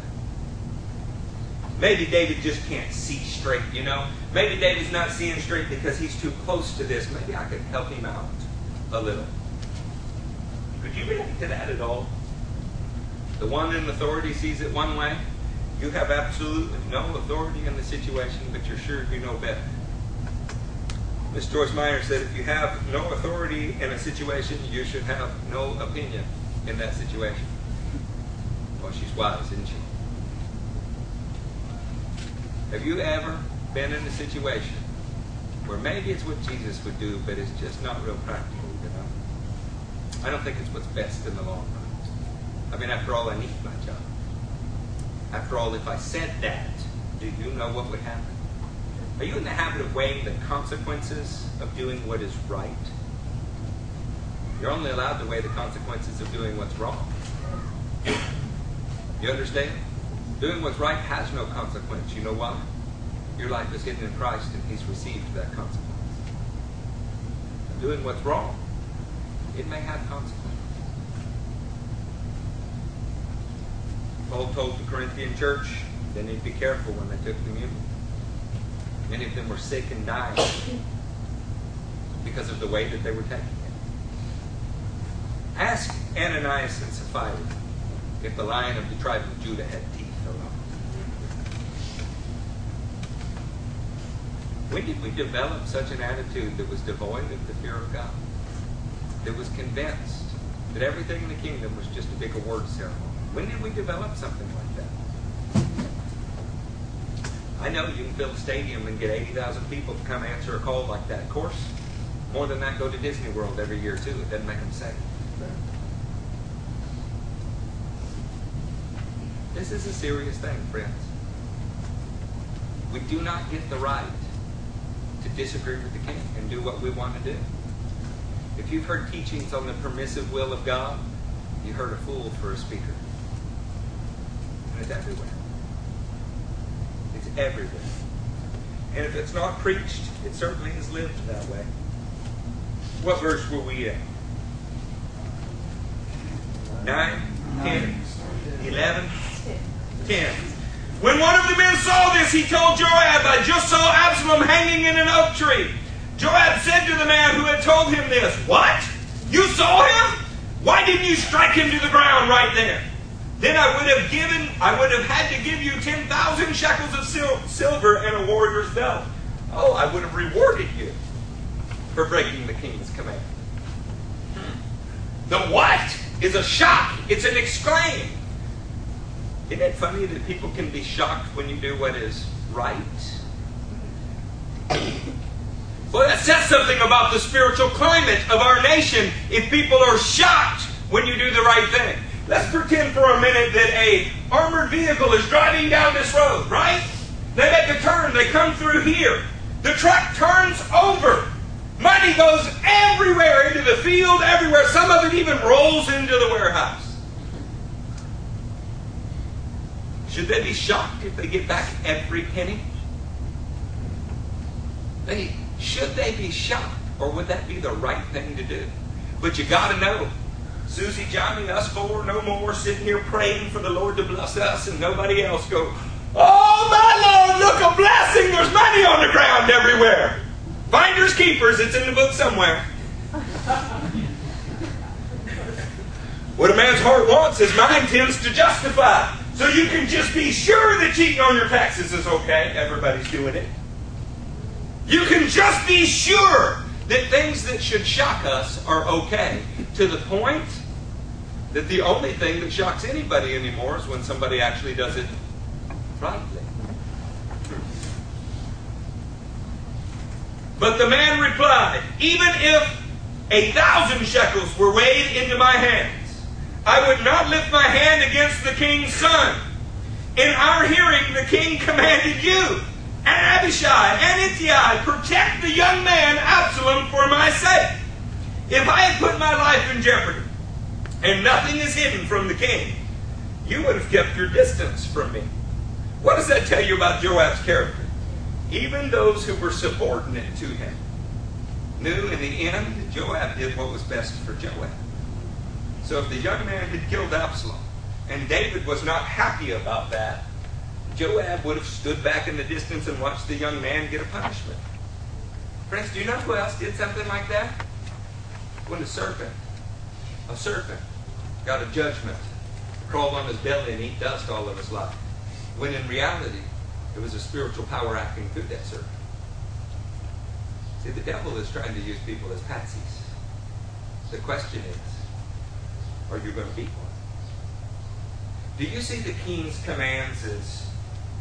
Maybe David just can't see straight, you know? Maybe David's not seeing straight because he's too close to this. Maybe I could help him out a little. Could you relate to that at all? The one in authority sees it one way. You have absolutely no authority in the situation, but you're sure you know better. Miss Joyce Meyer said, if you have no authority in a situation, you should have no opinion in that situation. Well, she's wise, isn't she? Have you ever been in a situation where maybe it's what Jesus would do, but it's just not real practical, you know? I don't think it's what's best in the long run. I mean, after all, I need my job. After all, if I said that, do you know what would happen? Are you in the habit of weighing the consequences of doing what is right? You're only allowed to weigh the consequences of doing what's wrong. You understand? Doing what's right has no consequence. You know why? Your life is hidden in Christ and He's received that consequence. Doing what's wrong, it may have consequences. Paul told the Corinthian church they need to be careful when they took communion. Many of them were sick and dying because of the way that they were taking it. Ask Ananias and Sapphira if the lion of the tribe of Judah had teeth or not. When did we develop such an attitude that was devoid of the fear of God? That was convinced that everything in the kingdom was just a big award ceremony? When did we develop something like that? I know you can fill a stadium and get 80,000 people to come answer a call like that. Of course, more than that, go to Disney World every year, too. It doesn't make them safe. This is a serious thing, friends. We do not get the right to disagree with the king and do what we want to do. If you've heard teachings on the permissive will of God, you heard a fool for a speaker. And it's everywhere everywhere. And if it's not preached, it certainly is lived that way. What verse were we in? 9, 10, 11, 10. When one of the men saw this, he told Joab, I just saw Absalom hanging in an oak tree. Joab said to the man who had told him this, What? You saw him? Why didn't you strike him to the ground right there? Then I would have given, I would have had to give you 10,000 shekels of sil- silver and a warrior's belt. Oh, I would have rewarded you for breaking the king's command. The what is a shock. It's an exclaim. Isn't it funny that people can be shocked when you do what is right? Well, that says something about the spiritual climate of our nation if people are shocked when you do the right thing. Let's pretend for a minute that a armored vehicle is driving down this road, right? They make a turn, they come through here. The truck turns over. Money goes everywhere into the field, everywhere. Some of it even rolls into the warehouse. Should they be shocked if they get back every penny? They, should they be shocked? Or would that be the right thing to do? But you got to know Susie, Johnny, us four, no more, sitting here praying for the Lord to bless us and nobody else go, Oh my Lord, look a blessing! There's money on the ground everywhere. Finders keepers, it's in the book somewhere. what a man's heart wants, his mind tends to justify. So you can just be sure that cheating on your taxes is okay. Everybody's doing it. You can just be sure that things that should shock us are okay. To the point that the only thing that shocks anybody anymore is when somebody actually does it rightly. But the man replied, Even if a thousand shekels were weighed into my hands, I would not lift my hand against the king's son. In our hearing, the king commanded you and Abishai and Ittai, protect the young man Absalom for my sake. If I had put my life in jeopardy, and nothing is hidden from the king, you would have kept your distance from me. What does that tell you about Joab's character? Even those who were subordinate to him knew in the end Joab did what was best for Joab. So if the young man had killed Absalom, and David was not happy about that, Joab would have stood back in the distance and watched the young man get a punishment. Friends, do you know who else did something like that? When a serpent, a serpent got a judgment, crawl on his belly and eat dust all of his life. When in reality, it was a spiritual power acting through that serpent. See, the devil is trying to use people as patsies. The question is, are you going to be one? Do you see the king's commands as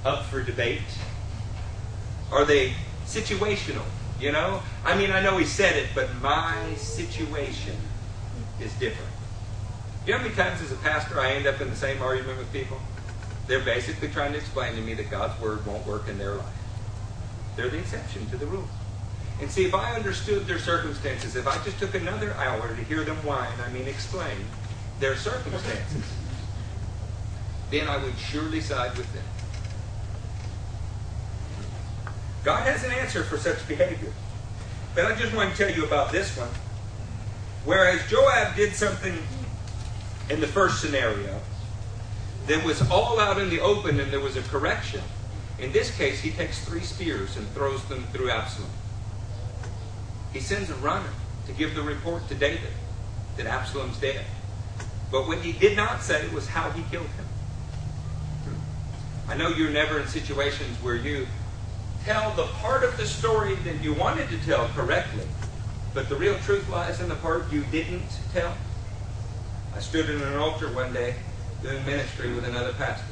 up for debate? Are they situational? You know? I mean, I know he said it, but my situation is different. You know how many times as a pastor I end up in the same argument with people? They're basically trying to explain to me that God's word won't work in their life. They're the exception to the rule. And see, if I understood their circumstances, if I just took another hour to hear them whine, I mean explain their circumstances, then I would surely side with them. God has an answer for such behavior. But I just want to tell you about this one. Whereas Joab did something in the first scenario that was all out in the open and there was a correction, in this case, he takes three spears and throws them through Absalom. He sends a runner to give the report to David that Absalom's dead. But what he did not say was how he killed him. I know you're never in situations where you tell the part of the story that you wanted to tell correctly, but the real truth lies in the part you didn't tell. I stood in an altar one day doing ministry with another pastor.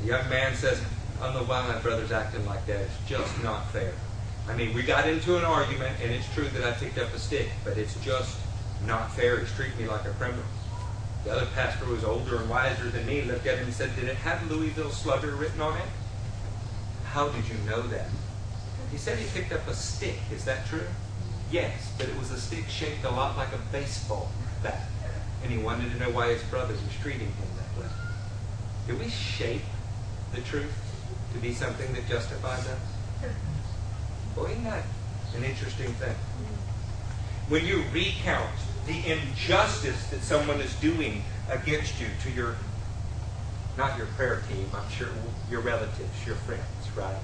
The young man says, I don't know why my brother's acting like that. It's just not fair. I mean, we got into an argument, and it's true that I picked up a stick, but it's just not fair. He's treating me like a criminal. The other pastor who was older and wiser than me, looked at him and said, Did it have Louisville Slugger written on it? How did you know that? He said he picked up a stick. Is that true? Yes, but it was a stick shaped a lot like a baseball bat. And he wanted to know why his brothers was treating him that way. Do we shape the truth to be something that justifies us? Boy, isn't that an interesting thing? When you recount the injustice that someone is doing against you to your, not your prayer team, I'm sure your relatives, your friends, right?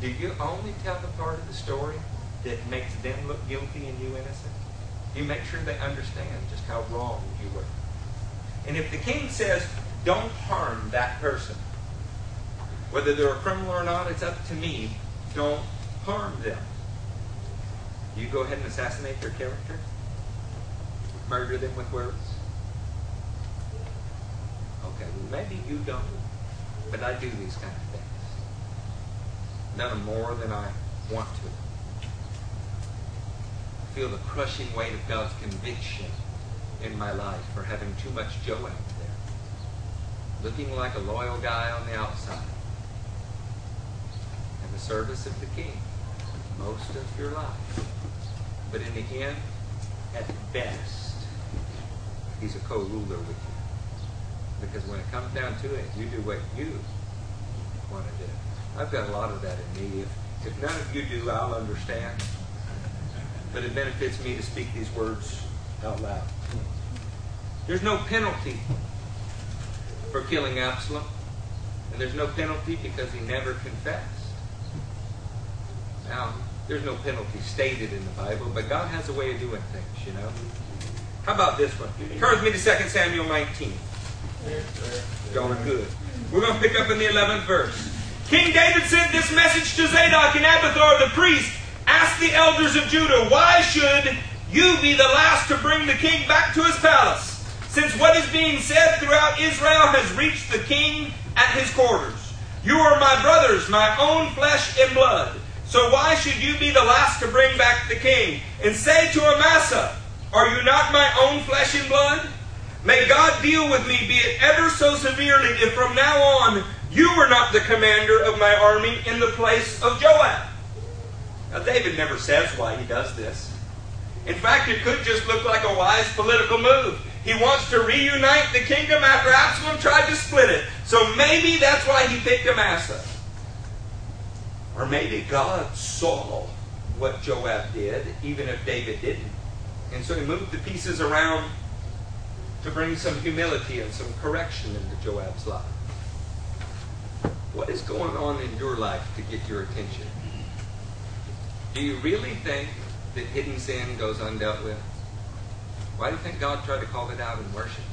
Do you only tell the part of the story that makes them look guilty and you innocent? You make sure they understand just how wrong you were. And if the king says, don't harm that person, whether they're a criminal or not, it's up to me. Don't harm them. You go ahead and assassinate their character? Murder them with words? Okay, well, maybe you don't, but I do these kind of things. None more than I want to. Feel the crushing weight of God's conviction in my life for having too much Joab there. Looking like a loyal guy on the outside. In the service of the king most of your life. But in the end, at best, he's a co-ruler with you. Because when it comes down to it, you do what you want to do. I've got a lot of that in me. If, if none of you do, I'll understand. But it benefits me to speak these words out loud. There's no penalty for killing Absalom. And there's no penalty because he never confessed. Now, there's no penalty stated in the Bible, but God has a way of doing things, you know. How about this one? Turn with me to 2 Samuel 19. Going good. We're going to pick up in the 11th verse. King David sent this message to Zadok and Abiathar the priest. Ask the elders of Judah, why should you be the last to bring the king back to his palace? Since what is being said throughout Israel has reached the king at his quarters. You are my brothers, my own flesh and blood. So why should you be the last to bring back the king? And say to Amasa, Are you not my own flesh and blood? May God deal with me, be it ever so severely, if from now on you were not the commander of my army in the place of Joab. Now, David never says why he does this. In fact, it could just look like a wise political move. He wants to reunite the kingdom after Absalom tried to split it. So maybe that's why he picked Amasa. Or maybe God saw what Joab did, even if David didn't. And so he moved the pieces around to bring some humility and some correction into Joab's life. What is going on in your life to get your attention? Do you really think that hidden sin goes undealt with? Why do you think God tried to call it out in worship?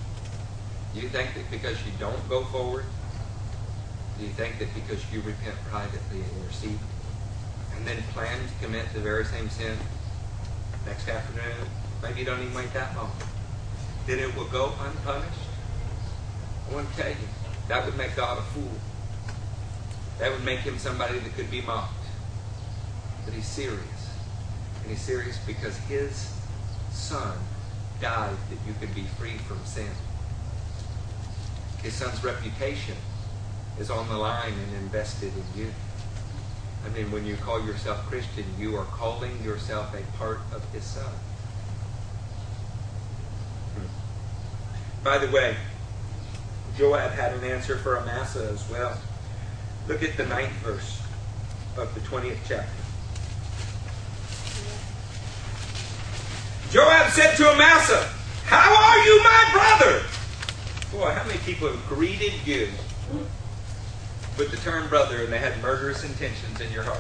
Do you think that because you don't go forward, do you think that because you repent privately in your seat, and then plan to commit the very same sin next afternoon, maybe you don't even wait that long, then it will go unpunished? I want to tell you, that would make God a fool. That would make him somebody that could be mocked. But he's serious. And he's serious because his son died that you could be free from sin. His son's reputation is on the line and invested in you. I mean, when you call yourself Christian, you are calling yourself a part of his son. By the way, Joab had an answer for Amasa as well. Look at the ninth verse of the 20th chapter. Joab said to Amasa, How are you, my brother? Boy, how many people have greeted you with the term brother and they had murderous intentions in your heart?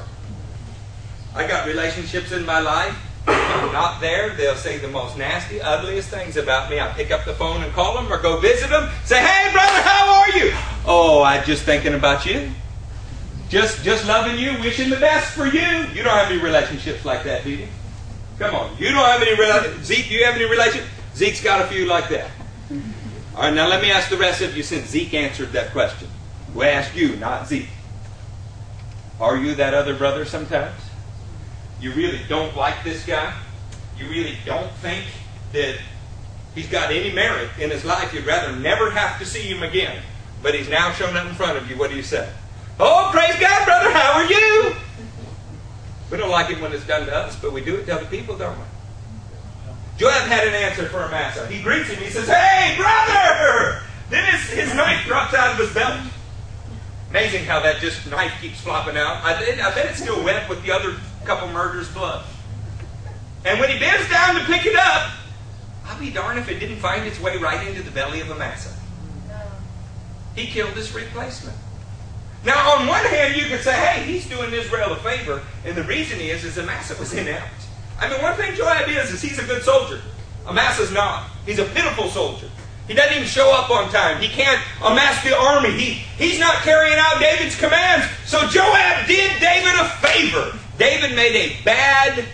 I got relationships in my life. I'm not there. They'll say the most nasty, ugliest things about me. I pick up the phone and call them or go visit them. Say, hey, brother, how are you? Oh, I'm just thinking about you. Just, just loving you, wishing the best for you. You don't have any relationships like that, do you? Come on. You don't have any relationships. Zeke, do you have any relationships? Zeke's got a few like that. All right, now let me ask the rest of you since Zeke answered that question. We ask you, not Zeke. Are you that other brother sometimes? You really don't like this guy? You really don't think that he's got any merit in his life? You'd rather never have to see him again. But he's now shown up in front of you. What do you say? Oh, praise God, brother, how are you? We don't like it when it's done to us, but we do it to other people, don't we? Joab had an answer for Amasa. He greets him. He says, Hey, brother! Then his, his knife drops out of his belt. Amazing how that just knife keeps flopping out. I, I bet it's still wet with the other couple murders' blood. And when he bends down to pick it up, I'll be darned if it didn't find its way right into the belly of Amasa. He killed his replacement. Now, on one hand, you could say, hey, he's doing Israel a favor, and the reason is, is Amasa was inept. I mean, one thing Joab is, is he's a good soldier. Amasa's not. He's a pitiful soldier. He doesn't even show up on time. He can't amass the army. He, he's not carrying out David's commands. So Joab did David a favor. David made a bad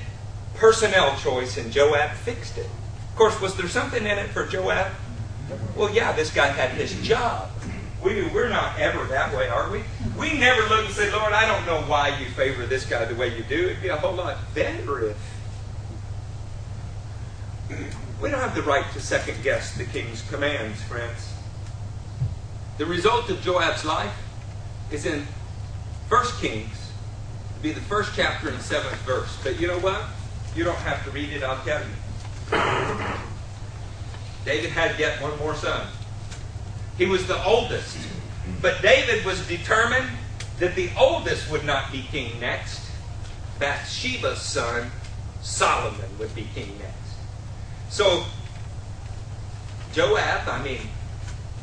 personnel choice, and Joab fixed it. Of course, was there something in it for Joab? Well, yeah, this guy had his job. We, we're not ever that way, are we? We never look and say, Lord, I don't know why you favor this guy the way you do. It'd be a whole lot better if. We don't have the right to second guess the king's commands, friends. The result of Joab's life is in 1 Kings, be the first chapter and seventh verse. But you know what? You don't have to read it, I'll tell you. David had yet one more son. He was the oldest. But David was determined that the oldest would not be king next. Bathsheba's son, Solomon, would be king next. So, Joab, I mean,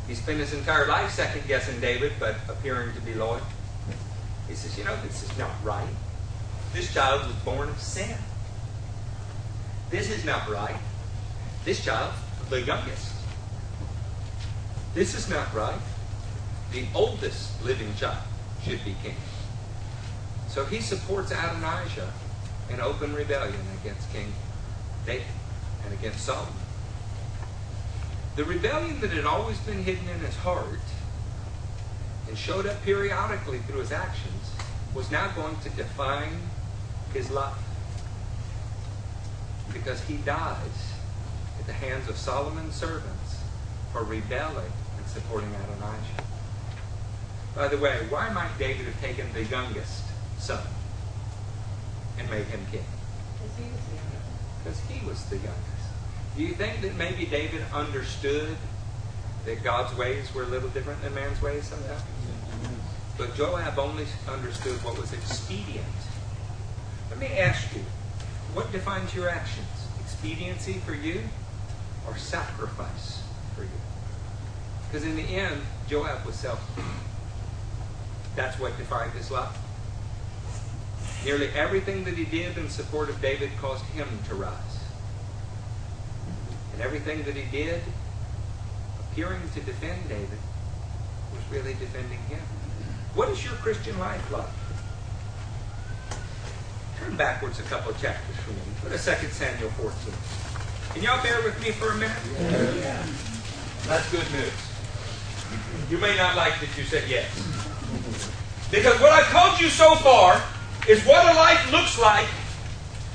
he spent his entire life second guessing David, but appearing to be loyal. He says, You know, this is not right. This child was born of sin. This is not right. This child, the youngest. This is not right. The oldest living child should be king. So he supports Adonijah in open rebellion against King David and against Solomon. The rebellion that had always been hidden in his heart and showed up periodically through his actions was now going to define his life. Because he dies at the hands of Solomon's servants for rebelling and supporting Adonijah. By the way, why might David have taken the youngest son and made him king? Because he was the youngest. Do you think that maybe David understood that God's ways were a little different than man's ways sometimes? But Joab only understood what was expedient. Let me ask you, what defines your actions? Expediency for you or sacrifice for you? Because in the end, Joab was selfish. That's what defined his life. Nearly everything that he did in support of David caused him to rise. And everything that he did, appearing to defend David, was really defending him. What is your Christian life like? turn backwards a couple of chapters for me. Go to 2 Samuel 14. Can y'all bear with me for a minute? Yeah. That's good news. You may not like that you said yes. Because what I've told you so far is what a life looks like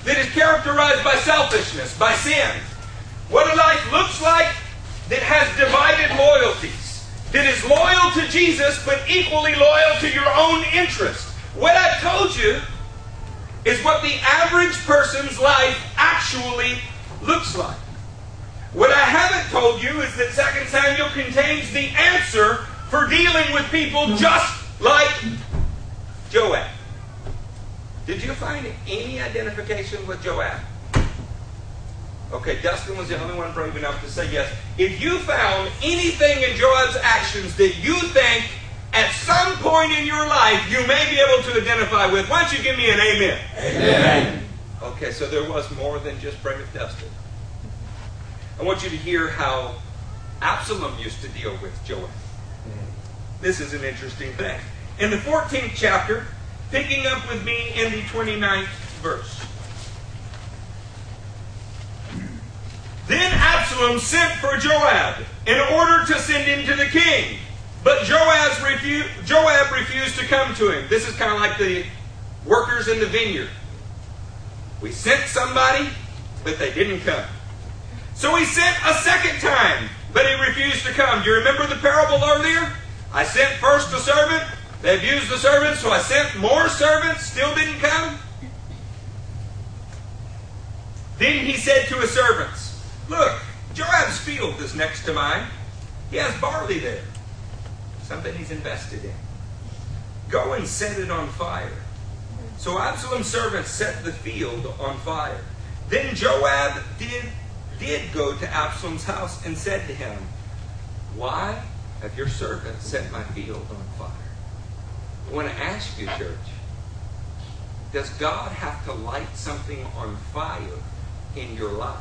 that is characterized by selfishness, by sin. What a life looks like that has divided loyalties, that is loyal to Jesus but equally loyal to your own interest. What I've told you is what the average person's life actually looks like. What I haven't told you is that 2 Samuel contains the answer for dealing with people just like Joab. Did you find any identification with Joab? Okay, Dustin was the only one brave enough to say yes. If you found anything in Joab's actions that you think at some point in your life you may be able to identify with, why don't you give me an amen? Amen. Okay, so there was more than just brave Dustin. I want you to hear how Absalom used to deal with Joab. Mm. This is an interesting thing. In the 14th chapter, picking up with me in the 29th verse. Then Absalom sent for Joab in order to send him to the king. But Joab, refu- Joab refused to come to him. This is kind of like the workers in the vineyard. We sent somebody, but they didn't come. So he sent a second time, but he refused to come. Do you remember the parable earlier? I sent first a servant, they abused the servants, so I sent more servants, still didn't come. Then he said to his servants, Look, Joab's field is next to mine. He has barley there, something he's invested in. Go and set it on fire. So Absalom's servants set the field on fire. Then Joab did, did go to Absalom's house and said to him, Why have your servants set my field on fire? I want to ask you, church, does God have to light something on fire in your life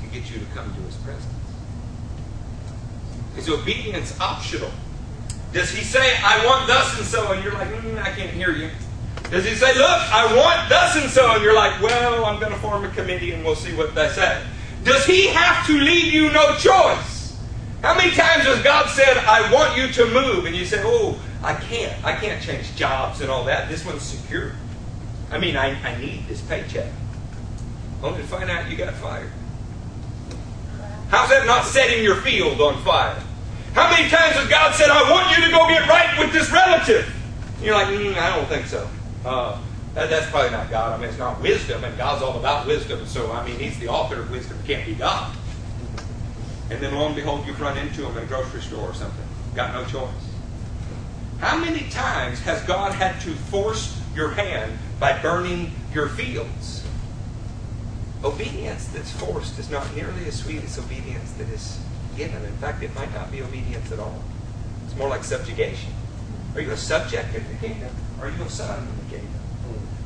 to get you to come to his presence? Is obedience optional? Does he say, I want thus and so, and you're like, mm, I can't hear you? Does he say, look, I want thus and so, and you're like, well, I'm going to form a committee and we'll see what they say? Does he have to leave you no choice? How many times has God said, I want you to move, and you say, oh, I can't. I can't change jobs and all that. This one's secure. I mean, I, I need this paycheck. Only to find out you got fired. How's that not setting your field on fire? How many times has God said, I want you to go get right with this relative? And you're like, mm, I don't think so. Uh, that, that's probably not God. I mean, it's not wisdom, and God's all about wisdom. So, I mean, He's the author of wisdom. Can't be God. And then lo and behold, you've run into them in a grocery store or something. Got no choice. How many times has God had to force your hand by burning your fields? Obedience that's forced is not nearly as sweet as obedience that is given. In fact, it might not be obedience at all. It's more like subjugation. Are you a subject in the kingdom? Are you a son in the kingdom?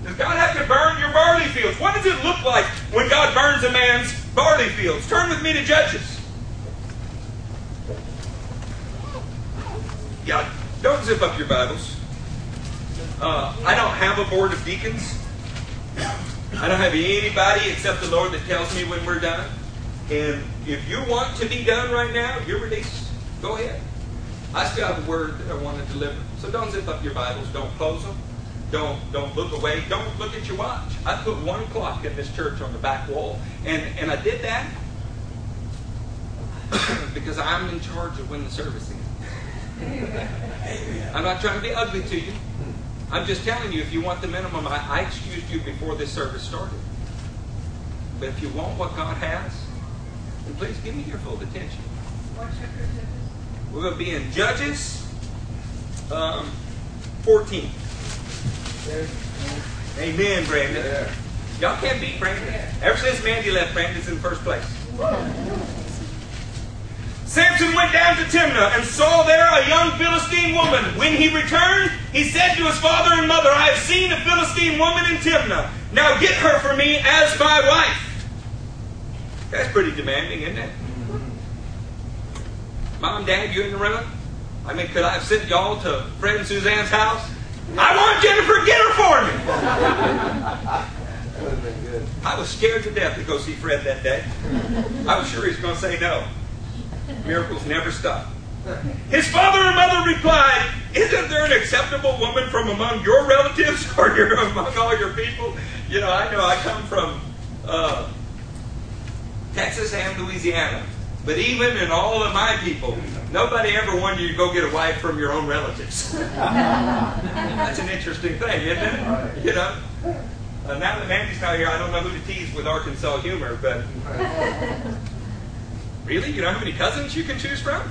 Does God have to burn your barley fields? What does it look like when God burns a man's barley fields? Turn with me to Judges. Yeah, don't zip up your Bibles. Uh, I don't have a board of deacons. I don't have anybody except the Lord that tells me when we're done. And if you want to be done right now, you're released. Go ahead. I still have a word that I want to deliver. So don't zip up your Bibles. Don't close them. Don't don't look away. Don't look at your watch. I put one clock in this church on the back wall, and and I did that because I'm in charge of when the service ends. I'm not trying to be ugly to you. I'm just telling you, if you want the minimum, I, I excused you before this service started. But if you want what God has, then please give me your full attention. We're going to be in Judges um, 14. Amen, Brandon. Y'all can't beat Brandon. Ever since Mandy left, Brandon's in first place. Samson went down to Timnah and saw there a young Philistine woman. When he returned, he said to his father and mother, I have seen a Philistine woman in Timnah. Now get her for me as my wife. That's pretty demanding, isn't it? Mom, Dad, you in the room? I mean, could I have sent y'all to Fred and Suzanne's house? I want Jennifer, to get her for me. I was scared to death to go see Fred that day. I was sure he was going to say no. Miracles never stop. His father and mother replied, Isn't there an acceptable woman from among your relatives or your, among all your people? You know, I know I come from uh, Texas and Louisiana. But even in all of my people, nobody ever wanted you to go get a wife from your own relatives. That's an interesting thing, isn't it? You know? Uh, now that Mandy's not here, I don't know who to tease with Arkansas humor, but. Really? You don't how many cousins you can choose from?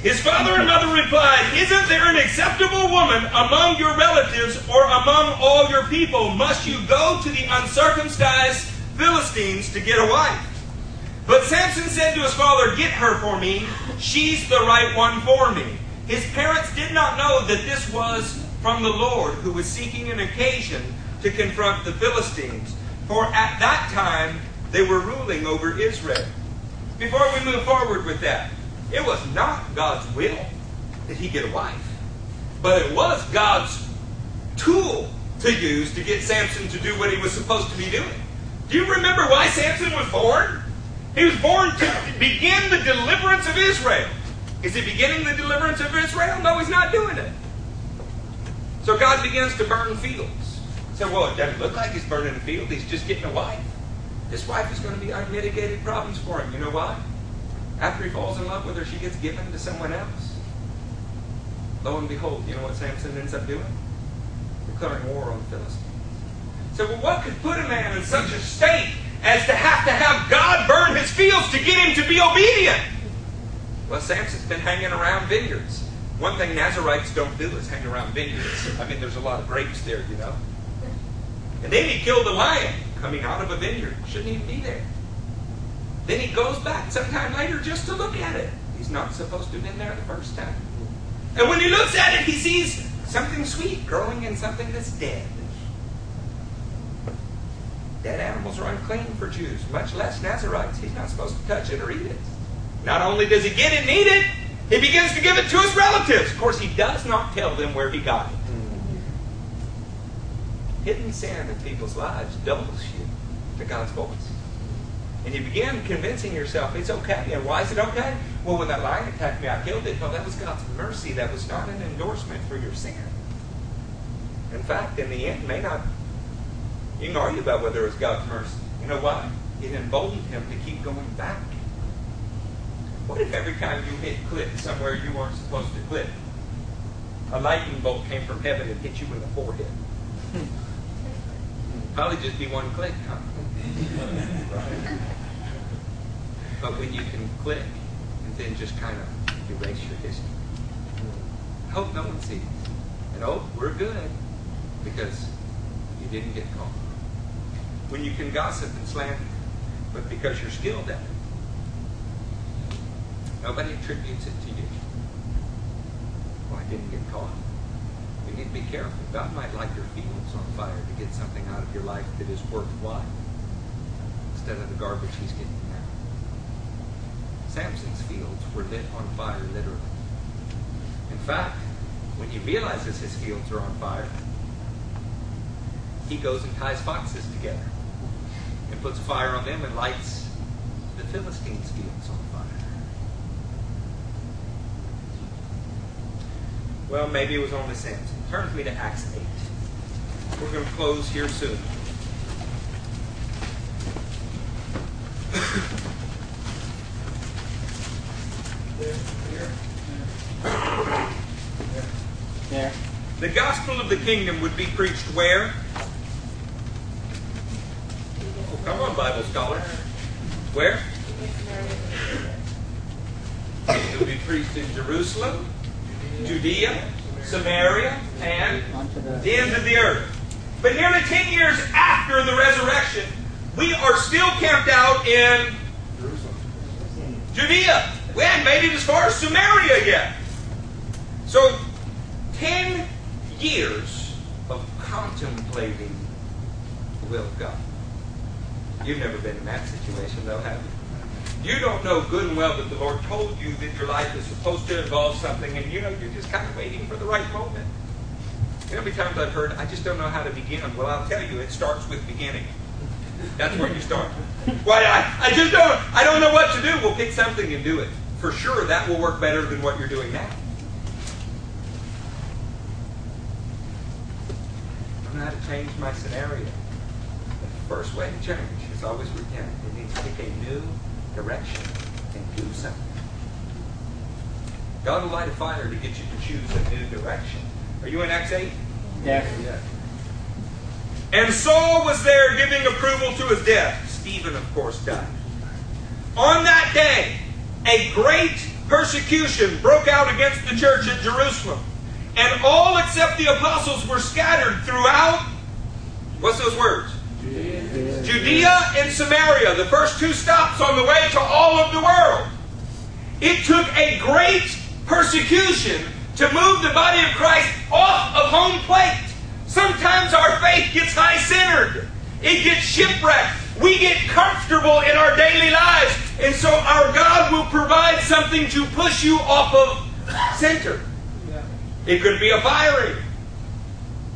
His father and mother replied, Isn't there an acceptable woman among your relatives or among all your people? Must you go to the uncircumcised Philistines to get a wife? But Samson said to his father, Get her for me. She's the right one for me. His parents did not know that this was from the Lord who was seeking an occasion to confront the Philistines. For at that time they were ruling over Israel. Before we move forward with that, it was not God's will that he get a wife, but it was God's tool to use to get Samson to do what he was supposed to be doing. Do you remember why Samson was born? He was born to begin the deliverance of Israel. Is he beginning the deliverance of Israel? No, he's not doing it. So God begins to burn fields. So, well, it doesn't look like he's burning a field. He's just getting a wife. His wife is going to be unmitigated problems for him. You know why? After he falls in love with her, she gets given to someone else. Lo and behold, you know what Samson ends up doing? Declaring war on the Philistines. So, well, what could put a man in such a state as to have to have God burn his fields to get him to be obedient? Well, Samson's been hanging around vineyards. One thing Nazarites don't do is hang around vineyards. I mean, there's a lot of grapes there, you know. And then he killed a lion coming out of a vineyard. Shouldn't even be there. Then he goes back sometime later just to look at it. He's not supposed to have been there the first time. And when he looks at it, he sees something sweet growing in something that's dead. Dead animals are unclean for Jews, much less Nazarites. He's not supposed to touch it or eat it. Not only does he get it and eat it, he begins to give it to his relatives. Of course, he does not tell them where he got it. Hidden sin in people's lives doubles you to God's voice. And you begin convincing yourself it's okay. And why is it okay? Well, when that lion attacked me, I killed it. No, that was God's mercy. That was not an endorsement for your sin. In fact, in the end, may not. You can argue about whether it was God's mercy. You know why? It emboldened him to keep going back. What if every time you hit click somewhere you weren't supposed to click, a lightning bolt came from heaven and hit you in the forehead? Probably just be one click, huh? But when you can click and then just kind of erase your history. Hope no one sees. And oh, we're good because you didn't get caught. When you can gossip and slander, but because you're skilled at it. Nobody attributes it to you. Well, I didn't get caught. Need to be careful. God might light your fields on fire to get something out of your life that is worthwhile instead of the garbage he's getting now. Samson's fields were lit on fire, literally. In fact, when he realizes his fields are on fire, he goes and ties foxes together and puts fire on them and lights the Philistines' fields on fire. Well, maybe it was only Samson. Turn with me to Acts 8. We're going to close here soon. There. The gospel of the kingdom would be preached where? Oh, come on, Bible scholar. Where? It would be preached in Jerusalem, Judea, Samaria, and the. the end of the earth. But nearly 10 years after the resurrection, we are still camped out in Judea. We hadn't made it as far as Samaria yet. So, 10 years of contemplating the will of God. You've never been in that situation, though, have you? You don't know good and well that the Lord told you that your life is supposed to involve something, and you know, you're just kind of waiting for the right moment. You know many times I've heard, I just don't know how to begin? Well, I'll tell you, it starts with beginning. That's where you start. Why, I, I just don't, I don't know what to do. Well, pick something and do it. For sure, that will work better than what you're doing now. I don't know how to change my scenario. The first way to change is always repent. It means pick a new direction and do something. God will light a fire to get you to choose a new direction. Are you in Acts 8? Yes. And Saul was there giving approval to his death. Stephen, of course, died. On that day, a great persecution broke out against the church at Jerusalem. And all except the apostles were scattered throughout, what's those words? Judea. And Samaria, the first two stops on the way to all of the world. It took a great persecution to move the body of Christ off of home plate. Sometimes our faith gets high centered, it gets shipwrecked. We get comfortable in our daily lives, and so our God will provide something to push you off of center. It could be a firing,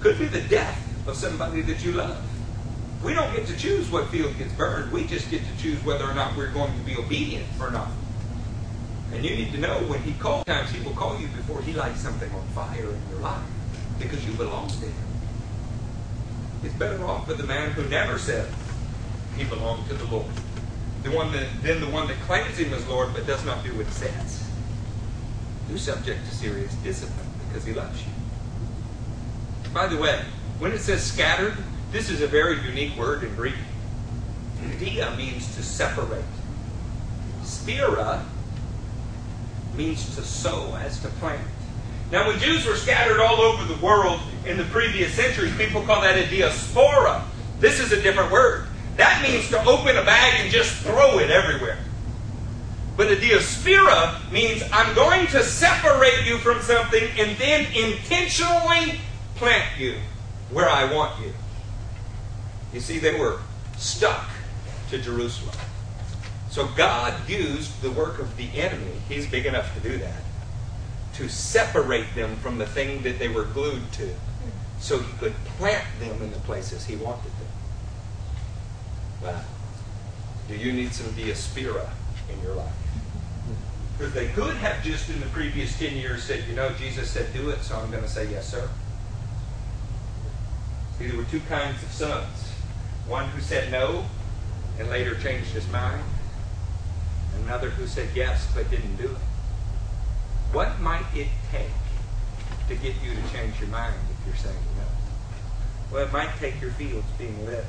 could be the death of somebody that you love. We don't get to choose what field gets burned. We just get to choose whether or not we're going to be obedient or not. And you need to know when He calls, times He will call you before He lights something on fire in your life because you belong to Him. It's better off for the man who never said he belonged to the Lord, the one that than the one that claims Him as Lord but does not do what He says. You're subject to serious discipline because He loves you. By the way, when it says scattered, this is a very unique word in Greek. Dia means to separate. Spira means to sow as to plant. Now, when Jews were scattered all over the world in the previous centuries, people call that a diaspora. This is a different word. That means to open a bag and just throw it everywhere. But a diaspora means I'm going to separate you from something and then intentionally plant you where I want you. You see, they were stuck to Jerusalem. So God used the work of the enemy, he's big enough to do that, to separate them from the thing that they were glued to so he could plant them in the places he wanted them. Wow. Do you need some diaspora in your life? Because they could have just in the previous 10 years said, you know, Jesus said do it, so I'm going to say yes, sir. See, there were two kinds of sons. One who said no and later changed his mind. Another who said yes but didn't do it. What might it take to get you to change your mind if you're saying no? Well, it might take your fields being lit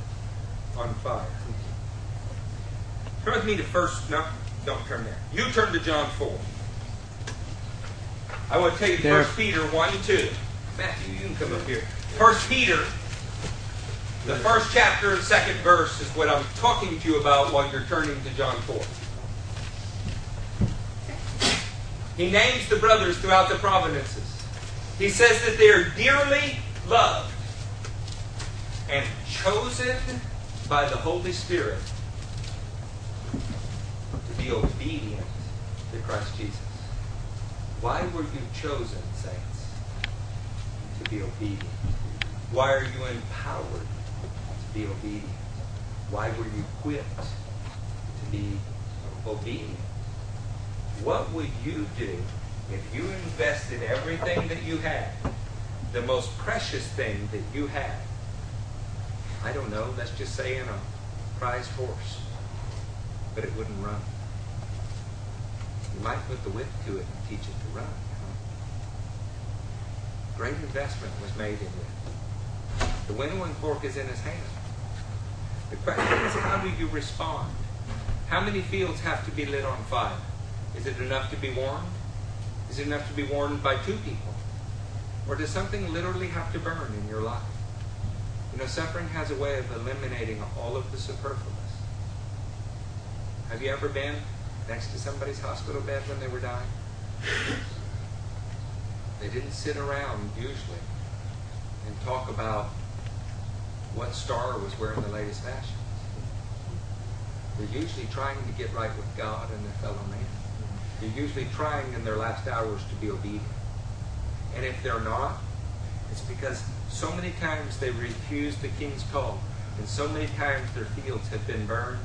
on fire. Turn with me to first. No, don't turn there. You turn to John 4. I want to tell you There. First Peter 1 2. Matthew, you can come up here. First Peter, the first chapter and second verse is what I'm talking to you about while you're turning to John 4. He names the brothers throughout the provinces. He says that they are dearly loved and chosen by the Holy Spirit to be obedient to Christ Jesus. Why were you chosen, saints? To be obedient. Why are you empowered be obedient? Why were you equipped to be obedient? What would you do if you invested everything that you had, the most precious thing that you had, I don't know, let's just say in a prize horse, but it wouldn't run? You might put the whip to it and teach it to run. Great investment was made in it. The winnowing fork is in his hand. The question is, how do you respond? How many fields have to be lit on fire? Is it enough to be warmed? Is it enough to be warmed by two people? Or does something literally have to burn in your life? You know, suffering has a way of eliminating all of the superfluous. Have you ever been next to somebody's hospital bed when they were dying? They didn't sit around usually and talk about what star was wearing the latest fashions. They're usually trying to get right with God and their fellow man. They're usually trying in their last hours to be obedient. And if they're not, it's because So many times they refused the king's call, and so many times their fields have been burned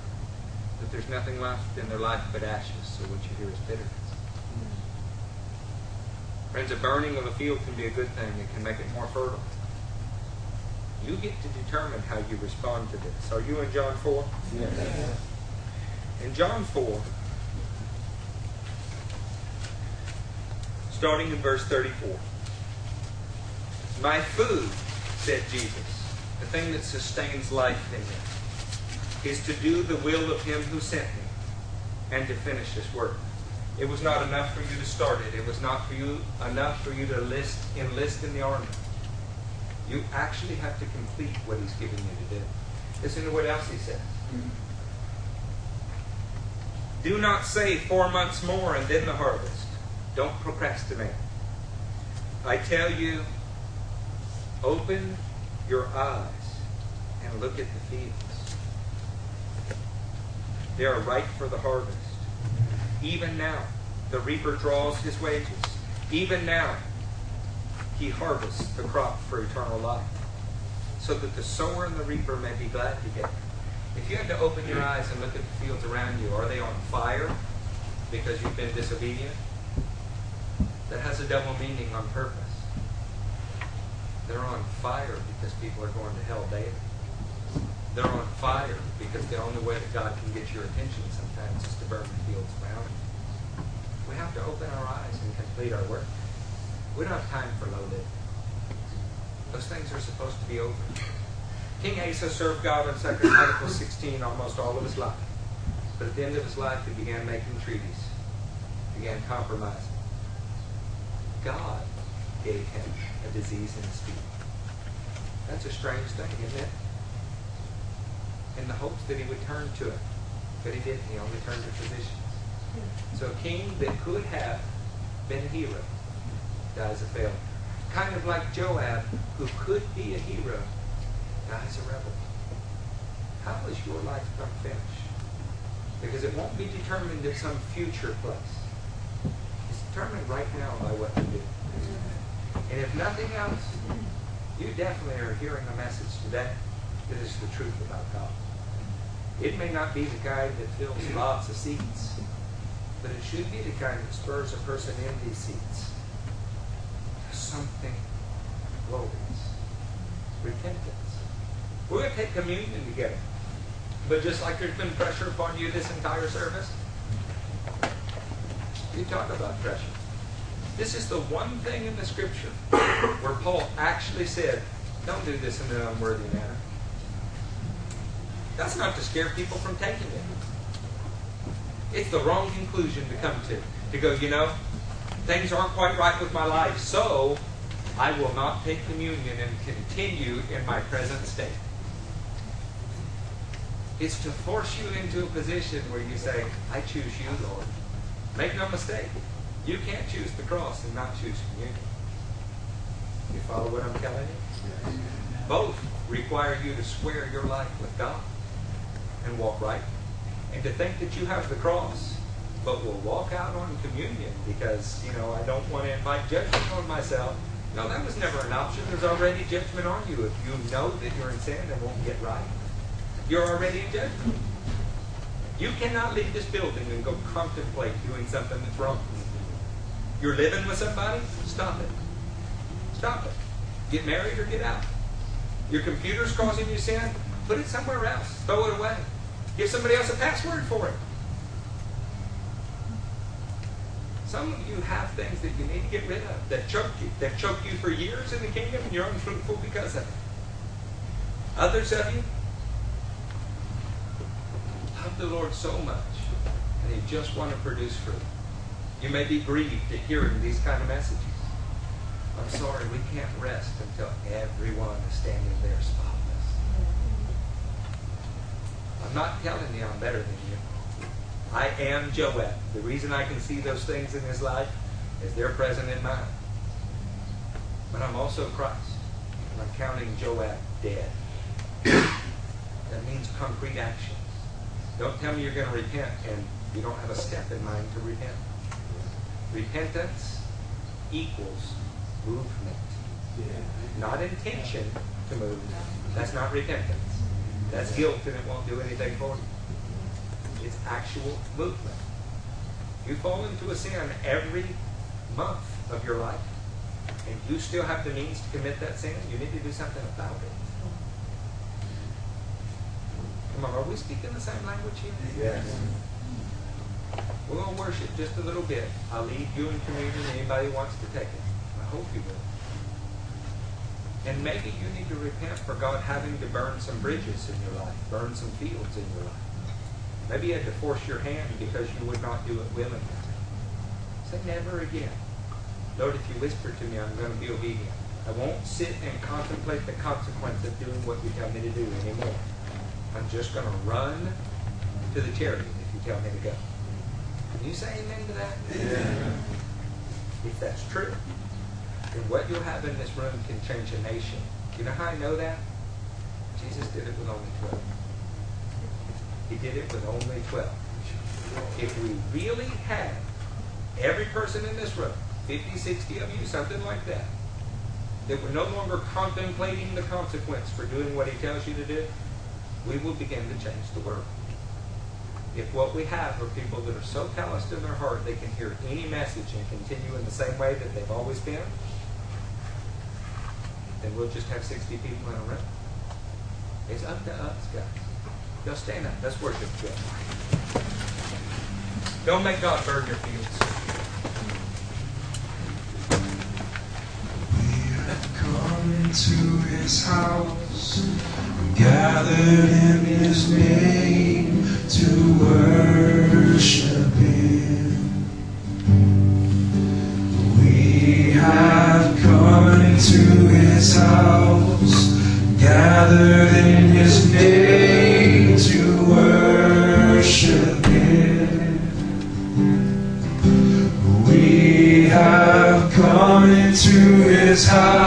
that there's nothing left in their life but ashes. So what you hear is bitterness. Mm-hmm. Friends, a burning of a field can be a good thing. It can make it more fertile. You get to determine how you respond to this. Are you in John 4? Yes. In John 4, starting in verse 34. My food, said Jesus, the thing that sustains life in me, is to do the will of him who sent me and to finish his work. It was not enough for you to start it. It was not for you enough for you to list, enlist in the army. You actually have to complete what he's given you to do. Listen to what else he says. Do not say four months more and then the harvest. Don't procrastinate. I tell you, open your eyes and look at the fields. They are ripe for the harvest. Even now, the reaper draws his wages. Even now, he harvests the crop for eternal life, so that the sower and the reaper may be glad together. If you had to open your eyes and look at the fields around you, are they on fire because you've been disobedient? That has a double meaning on purpose. They're on fire because people are going to hell daily. They're on fire because the only way that God can get your attention sometimes is to burn the fields around you. We have to open our eyes and complete our work. We don't have time for living. Those things are supposed to be over. King Asa served God in 2 Chronicles 16 almost all of his life. But at the end of his life, he began making treaties, began compromising. God gave him a disease in his feet. That's a strange thing, isn't it? In the hopes that he would turn to it. But he didn't. He only turned to physicians. So a king that could have been a hero dies a failure. Kind of like Joab, who could be a hero, dies a rebel. How is your life going to finish? Because it won't be determined in some future place. It's determined right now by what you do. And if nothing else, you definitely are hearing a message today that is the truth about God. It may not be the kind that fills lots of seats, but it should be the kind that spurs a person in these seats something glorious. Repentance. We're going to take communion together. But just like there's been pressure upon you this entire service, you talk about pressure. This is the one thing in the scripture where Paul actually said, don't do this in an unworthy manner. That's not to scare people from taking it. It's the wrong conclusion to come to. To go, you know, things aren't quite right with my life, so I will not take communion and continue in my present state. It's to force you into a position where you say, I choose you, Lord. Make no mistake. You can't choose the cross and not choose communion. You follow what I'm telling you? Both require you to square your life with God and walk right. And to think that you have the cross, but will walk out on communion because, you know, I don't want to invite judgment on myself. No, that was never an option. There's already judgment on you if you know that you're in sin and won't get right. You're already in judgment. You cannot leave this building and go contemplate doing something that's wrong. You're living with somebody? Stop it. Stop it. Get married or get out. Your computer's causing you sin? Put it somewhere else. Throw it away. Give somebody else a password for it. Some of you have things that you need to get rid of that choke you, that choke you for years in the kingdom, and you're unfruitful because of it. Others of you love the Lord so much, and you just want to produce fruit. You may be grieved at hearing these kind of messages. I'm sorry, we can't rest until everyone is standing there spotless. I'm not telling you I'm better than you. I am Joab. The reason I can see those things in his life is they're present in mine. But I'm also Christ. And I'm counting Joab dead. that means concrete actions. Don't tell me you're going to repent and you don't have a step in mind to repent. Repentance equals movement. Not intention to move. That's not repentance. That's guilt and it won't do anything for you. It's actual movement. You fall into a sin every month of your life, and you still have the means to commit that sin, you need to do something about it. Come on, are we speaking the same language here? Yes. We're going to worship just a little bit. I'll leave you in communion. Anybody wants to take it. I hope you will. And maybe you need to repent for God having to burn some bridges in your life, burn some fields in your life. Maybe you had to force your hand because you would not do it willingly. Say never again. Lord, if you whisper to me, I'm going to be obedient. I won't sit and contemplate the consequence of doing what you tell me to do anymore. I'm just going to run to the chariot if you tell me to go. Can you say amen to that? Yeah. If that's true, then what you'll have in this room can change a nation. You know how I know that? Jesus did it with only 12. He did it with only 12. If we really had every person in this room, 50, 60 of you, something like that, that we're no longer contemplating the consequence for doing what he tells you to do, we will begin to change the world. If what we have are people that are so calloused in their heart they can hear any message and continue in the same way that they've always been, then we'll just have 60 people in a room. It's up to us, guys. Y'all stand up. Let's worship. Don't make God burn your fields. We have come into his house, gathered in his name to worship him. We have come into his house, gathered in his name into his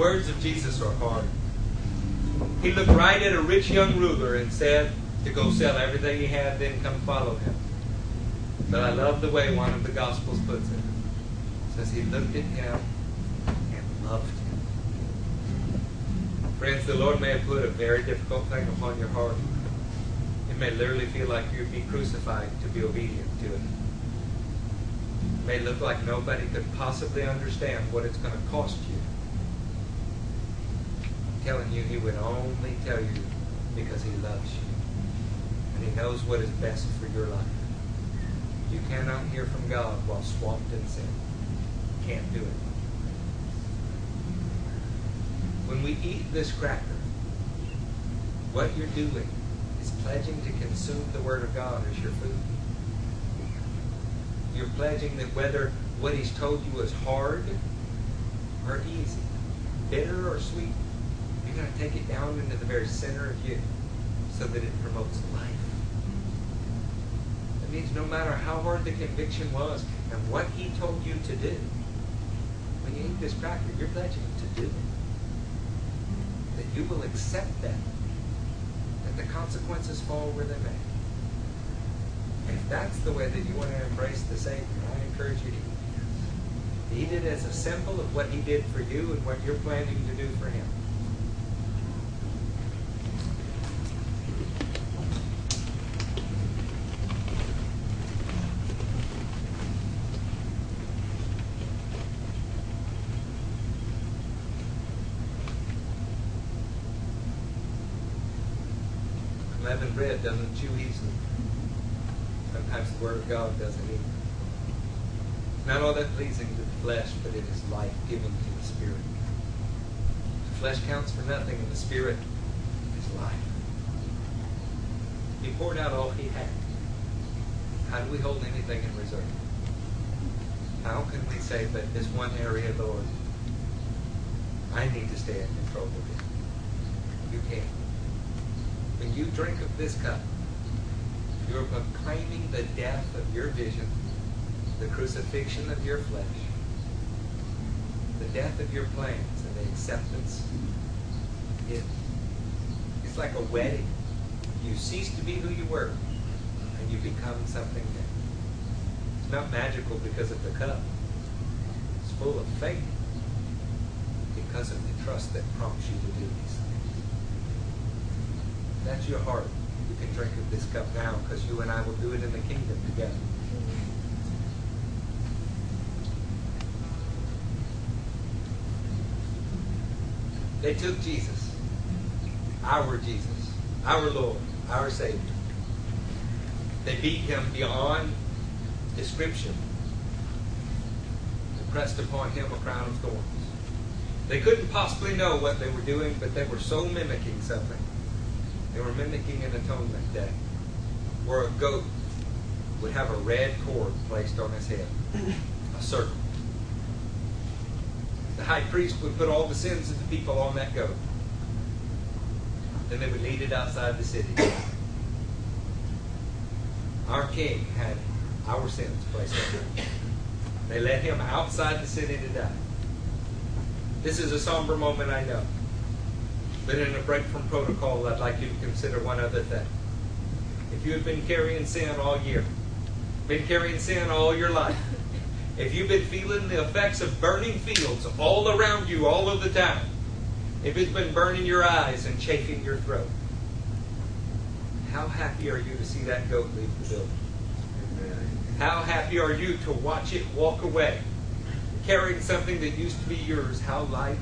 words of Jesus are hard. He looked right at a rich young ruler and said to go sell everything he had, then come follow him. But I love the way one of the Gospels puts it. It says he looked at him and loved him. Friends, the Lord may have put a very difficult thing upon your heart. It may literally feel like you'd be crucified to be obedient to it. It may look like nobody could possibly understand what it's going to cost you. Telling you, He would only tell you because He loves you. And He knows what is best for your life. You cannot hear from God while swamped in sin. Can't do it. When we eat this cracker, what you're doing is pledging to consume the Word of God as your food. You're pledging that whether what He's told you is hard or easy, bitter or sweet, you're going to take it down into the very center of you so that it promotes life. That means no matter how hard the conviction was and what He told you to do, when you eat this cracker, you're pledging to do it that you will accept that, that the consequences fall where they may. If that's the way that you want to embrace the Savior, I encourage you to eat it. Eat it as a symbol of what He did for you and what you're planning to do for Him. Doesn't chew easily. Sometimes the Word of God doesn't either. It's not all that pleasing to the flesh, but it is life giving to the Spirit. The flesh counts for nothing, and the Spirit is life. He poured out all He had. How do we hold anything in reserve? How can we say, but this one area, Lord, I need to stay in control of it? You can't. When you drink of this cup, you're proclaiming the death of your vision, the crucifixion of your flesh, the death of your plans, and the acceptance it. It's like a wedding. You cease to be who you were, and you become something new. It's not magical because of the cup. It's full of faith because of the trust that prompts you to do these that's your heart. You can drink of this cup now because you and I will do it in the kingdom together. They took Jesus, our Jesus, our Lord, our Savior. They beat him beyond description and pressed upon him a crown of thorns. They couldn't possibly know what they were doing, but they were so mimicking something. They were mimicking an atonement day where a goat would have a red cord placed on his head, a circle. The high priest would put all the sins of the people on that goat. Then they would lead it outside the city. Our king had our sins placed on him. They led him outside the city to die. This is a somber moment, I know. But in a break from protocol, I'd like you to consider one other thing. If you have been carrying sin all year, been carrying sin all your life, if you've been feeling the effects of burning fields all around you all of the time, if it's been burning your eyes and chafing your throat, how happy are you to see that goat leave the building? How happy are you to watch it walk away, carrying something that used to be yours? How light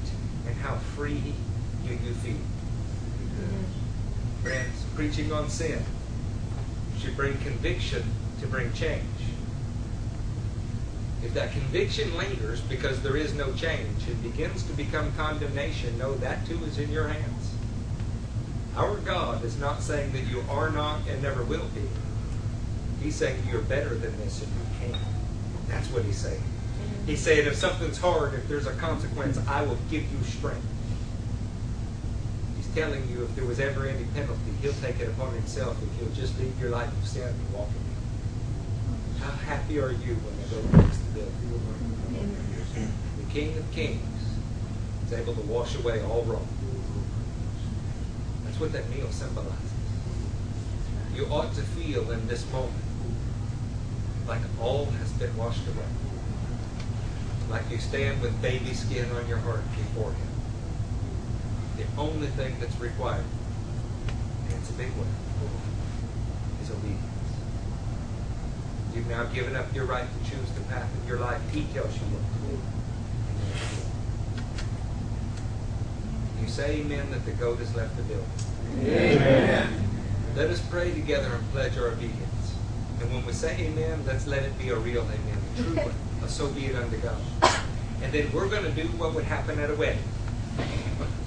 and how free do you feel? Friends, preaching on sin should bring conviction to bring change. If that conviction lingers because there is no change, it begins to become condemnation. No, that too is in your hands. Our God is not saying that you are not and never will be. He's saying you're better than this and you can. That's what he's saying. He's saying if something's hard, if there's a consequence, I will give you strength. Telling you if there was ever any penalty, he'll take it upon himself if you'll just leave your life of sin and walk in it. How happy are you when the Lord takes the bill? The King of Kings is able to wash away all wrong. That's what that meal symbolizes. You ought to feel in this moment like all has been washed away. Like you stand with baby skin on your heart before Him. The only thing that's required, and it's a big one, is obedience. You've now given up your right to choose the path of your life. He tells you what to do. You say amen that the goat has left the building. Amen. Let us pray together and pledge our obedience. And when we say amen, let's let it be a real amen, a true one, a so be it unto God. And then we're going to do what would happen at a wedding.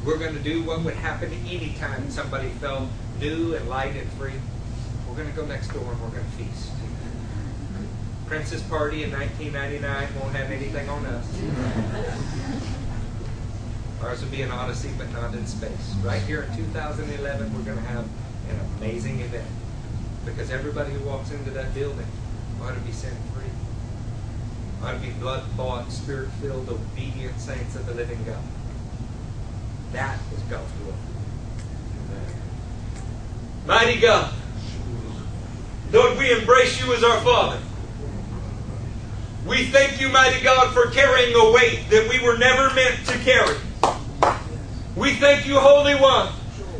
We're going to do what would happen any time somebody felt new and light and free. We're going to go next door and we're going to feast. Prince's Party in 1999 won't have anything on us. Ours will be an odyssey, but not in space. Right here in 2011, we're going to have an amazing event because everybody who walks into that building ought to be set free. Ought to be blood bought, spirit filled, obedient saints of the living God. That is God's will. Mighty God, Lord, we embrace you as our Father. We thank you, mighty God, for carrying a weight that we were never meant to carry. We thank you, Holy One,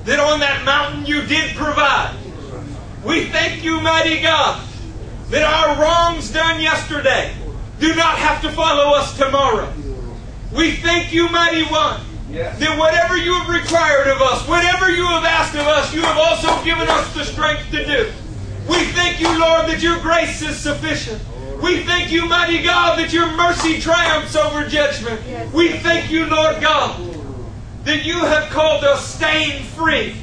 that on that mountain you did provide. We thank you, mighty God, that our wrongs done yesterday do not have to follow us tomorrow. We thank you, mighty one, that whatever you have required of us, whatever you have asked of us, you have also given us the strength to do. We thank you, Lord, that your grace is sufficient. We thank you, mighty God, that your mercy triumphs over judgment. We thank you, Lord God, that you have called us stain free,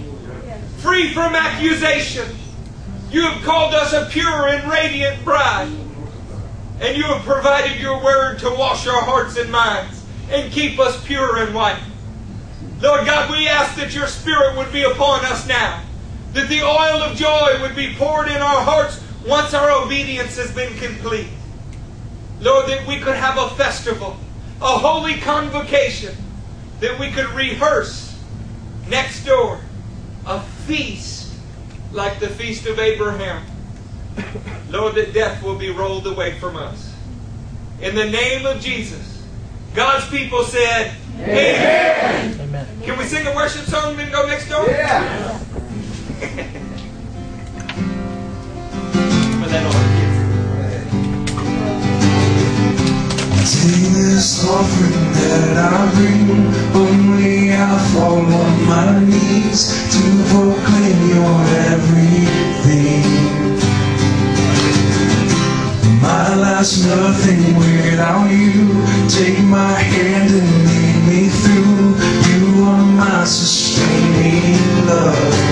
free from accusation. You have called us a pure and radiant bride. And you have provided your word to wash our hearts and minds and keep us pure and white. Lord God, we ask that your Spirit would be upon us now, that the oil of joy would be poured in our hearts once our obedience has been complete. Lord, that we could have a festival, a holy convocation, that we could rehearse next door, a feast like the feast of Abraham. Lord, that death will be rolled away from us. In the name of Jesus, God's people said, Amen. Amen. Can we sing a worship song and then go next door? Yeah. Put that on. Take this offering that I bring, only I fall on my knees to proclaim your everything. My life's nothing without you. Take my hand and lead me through. You are my sustaining love.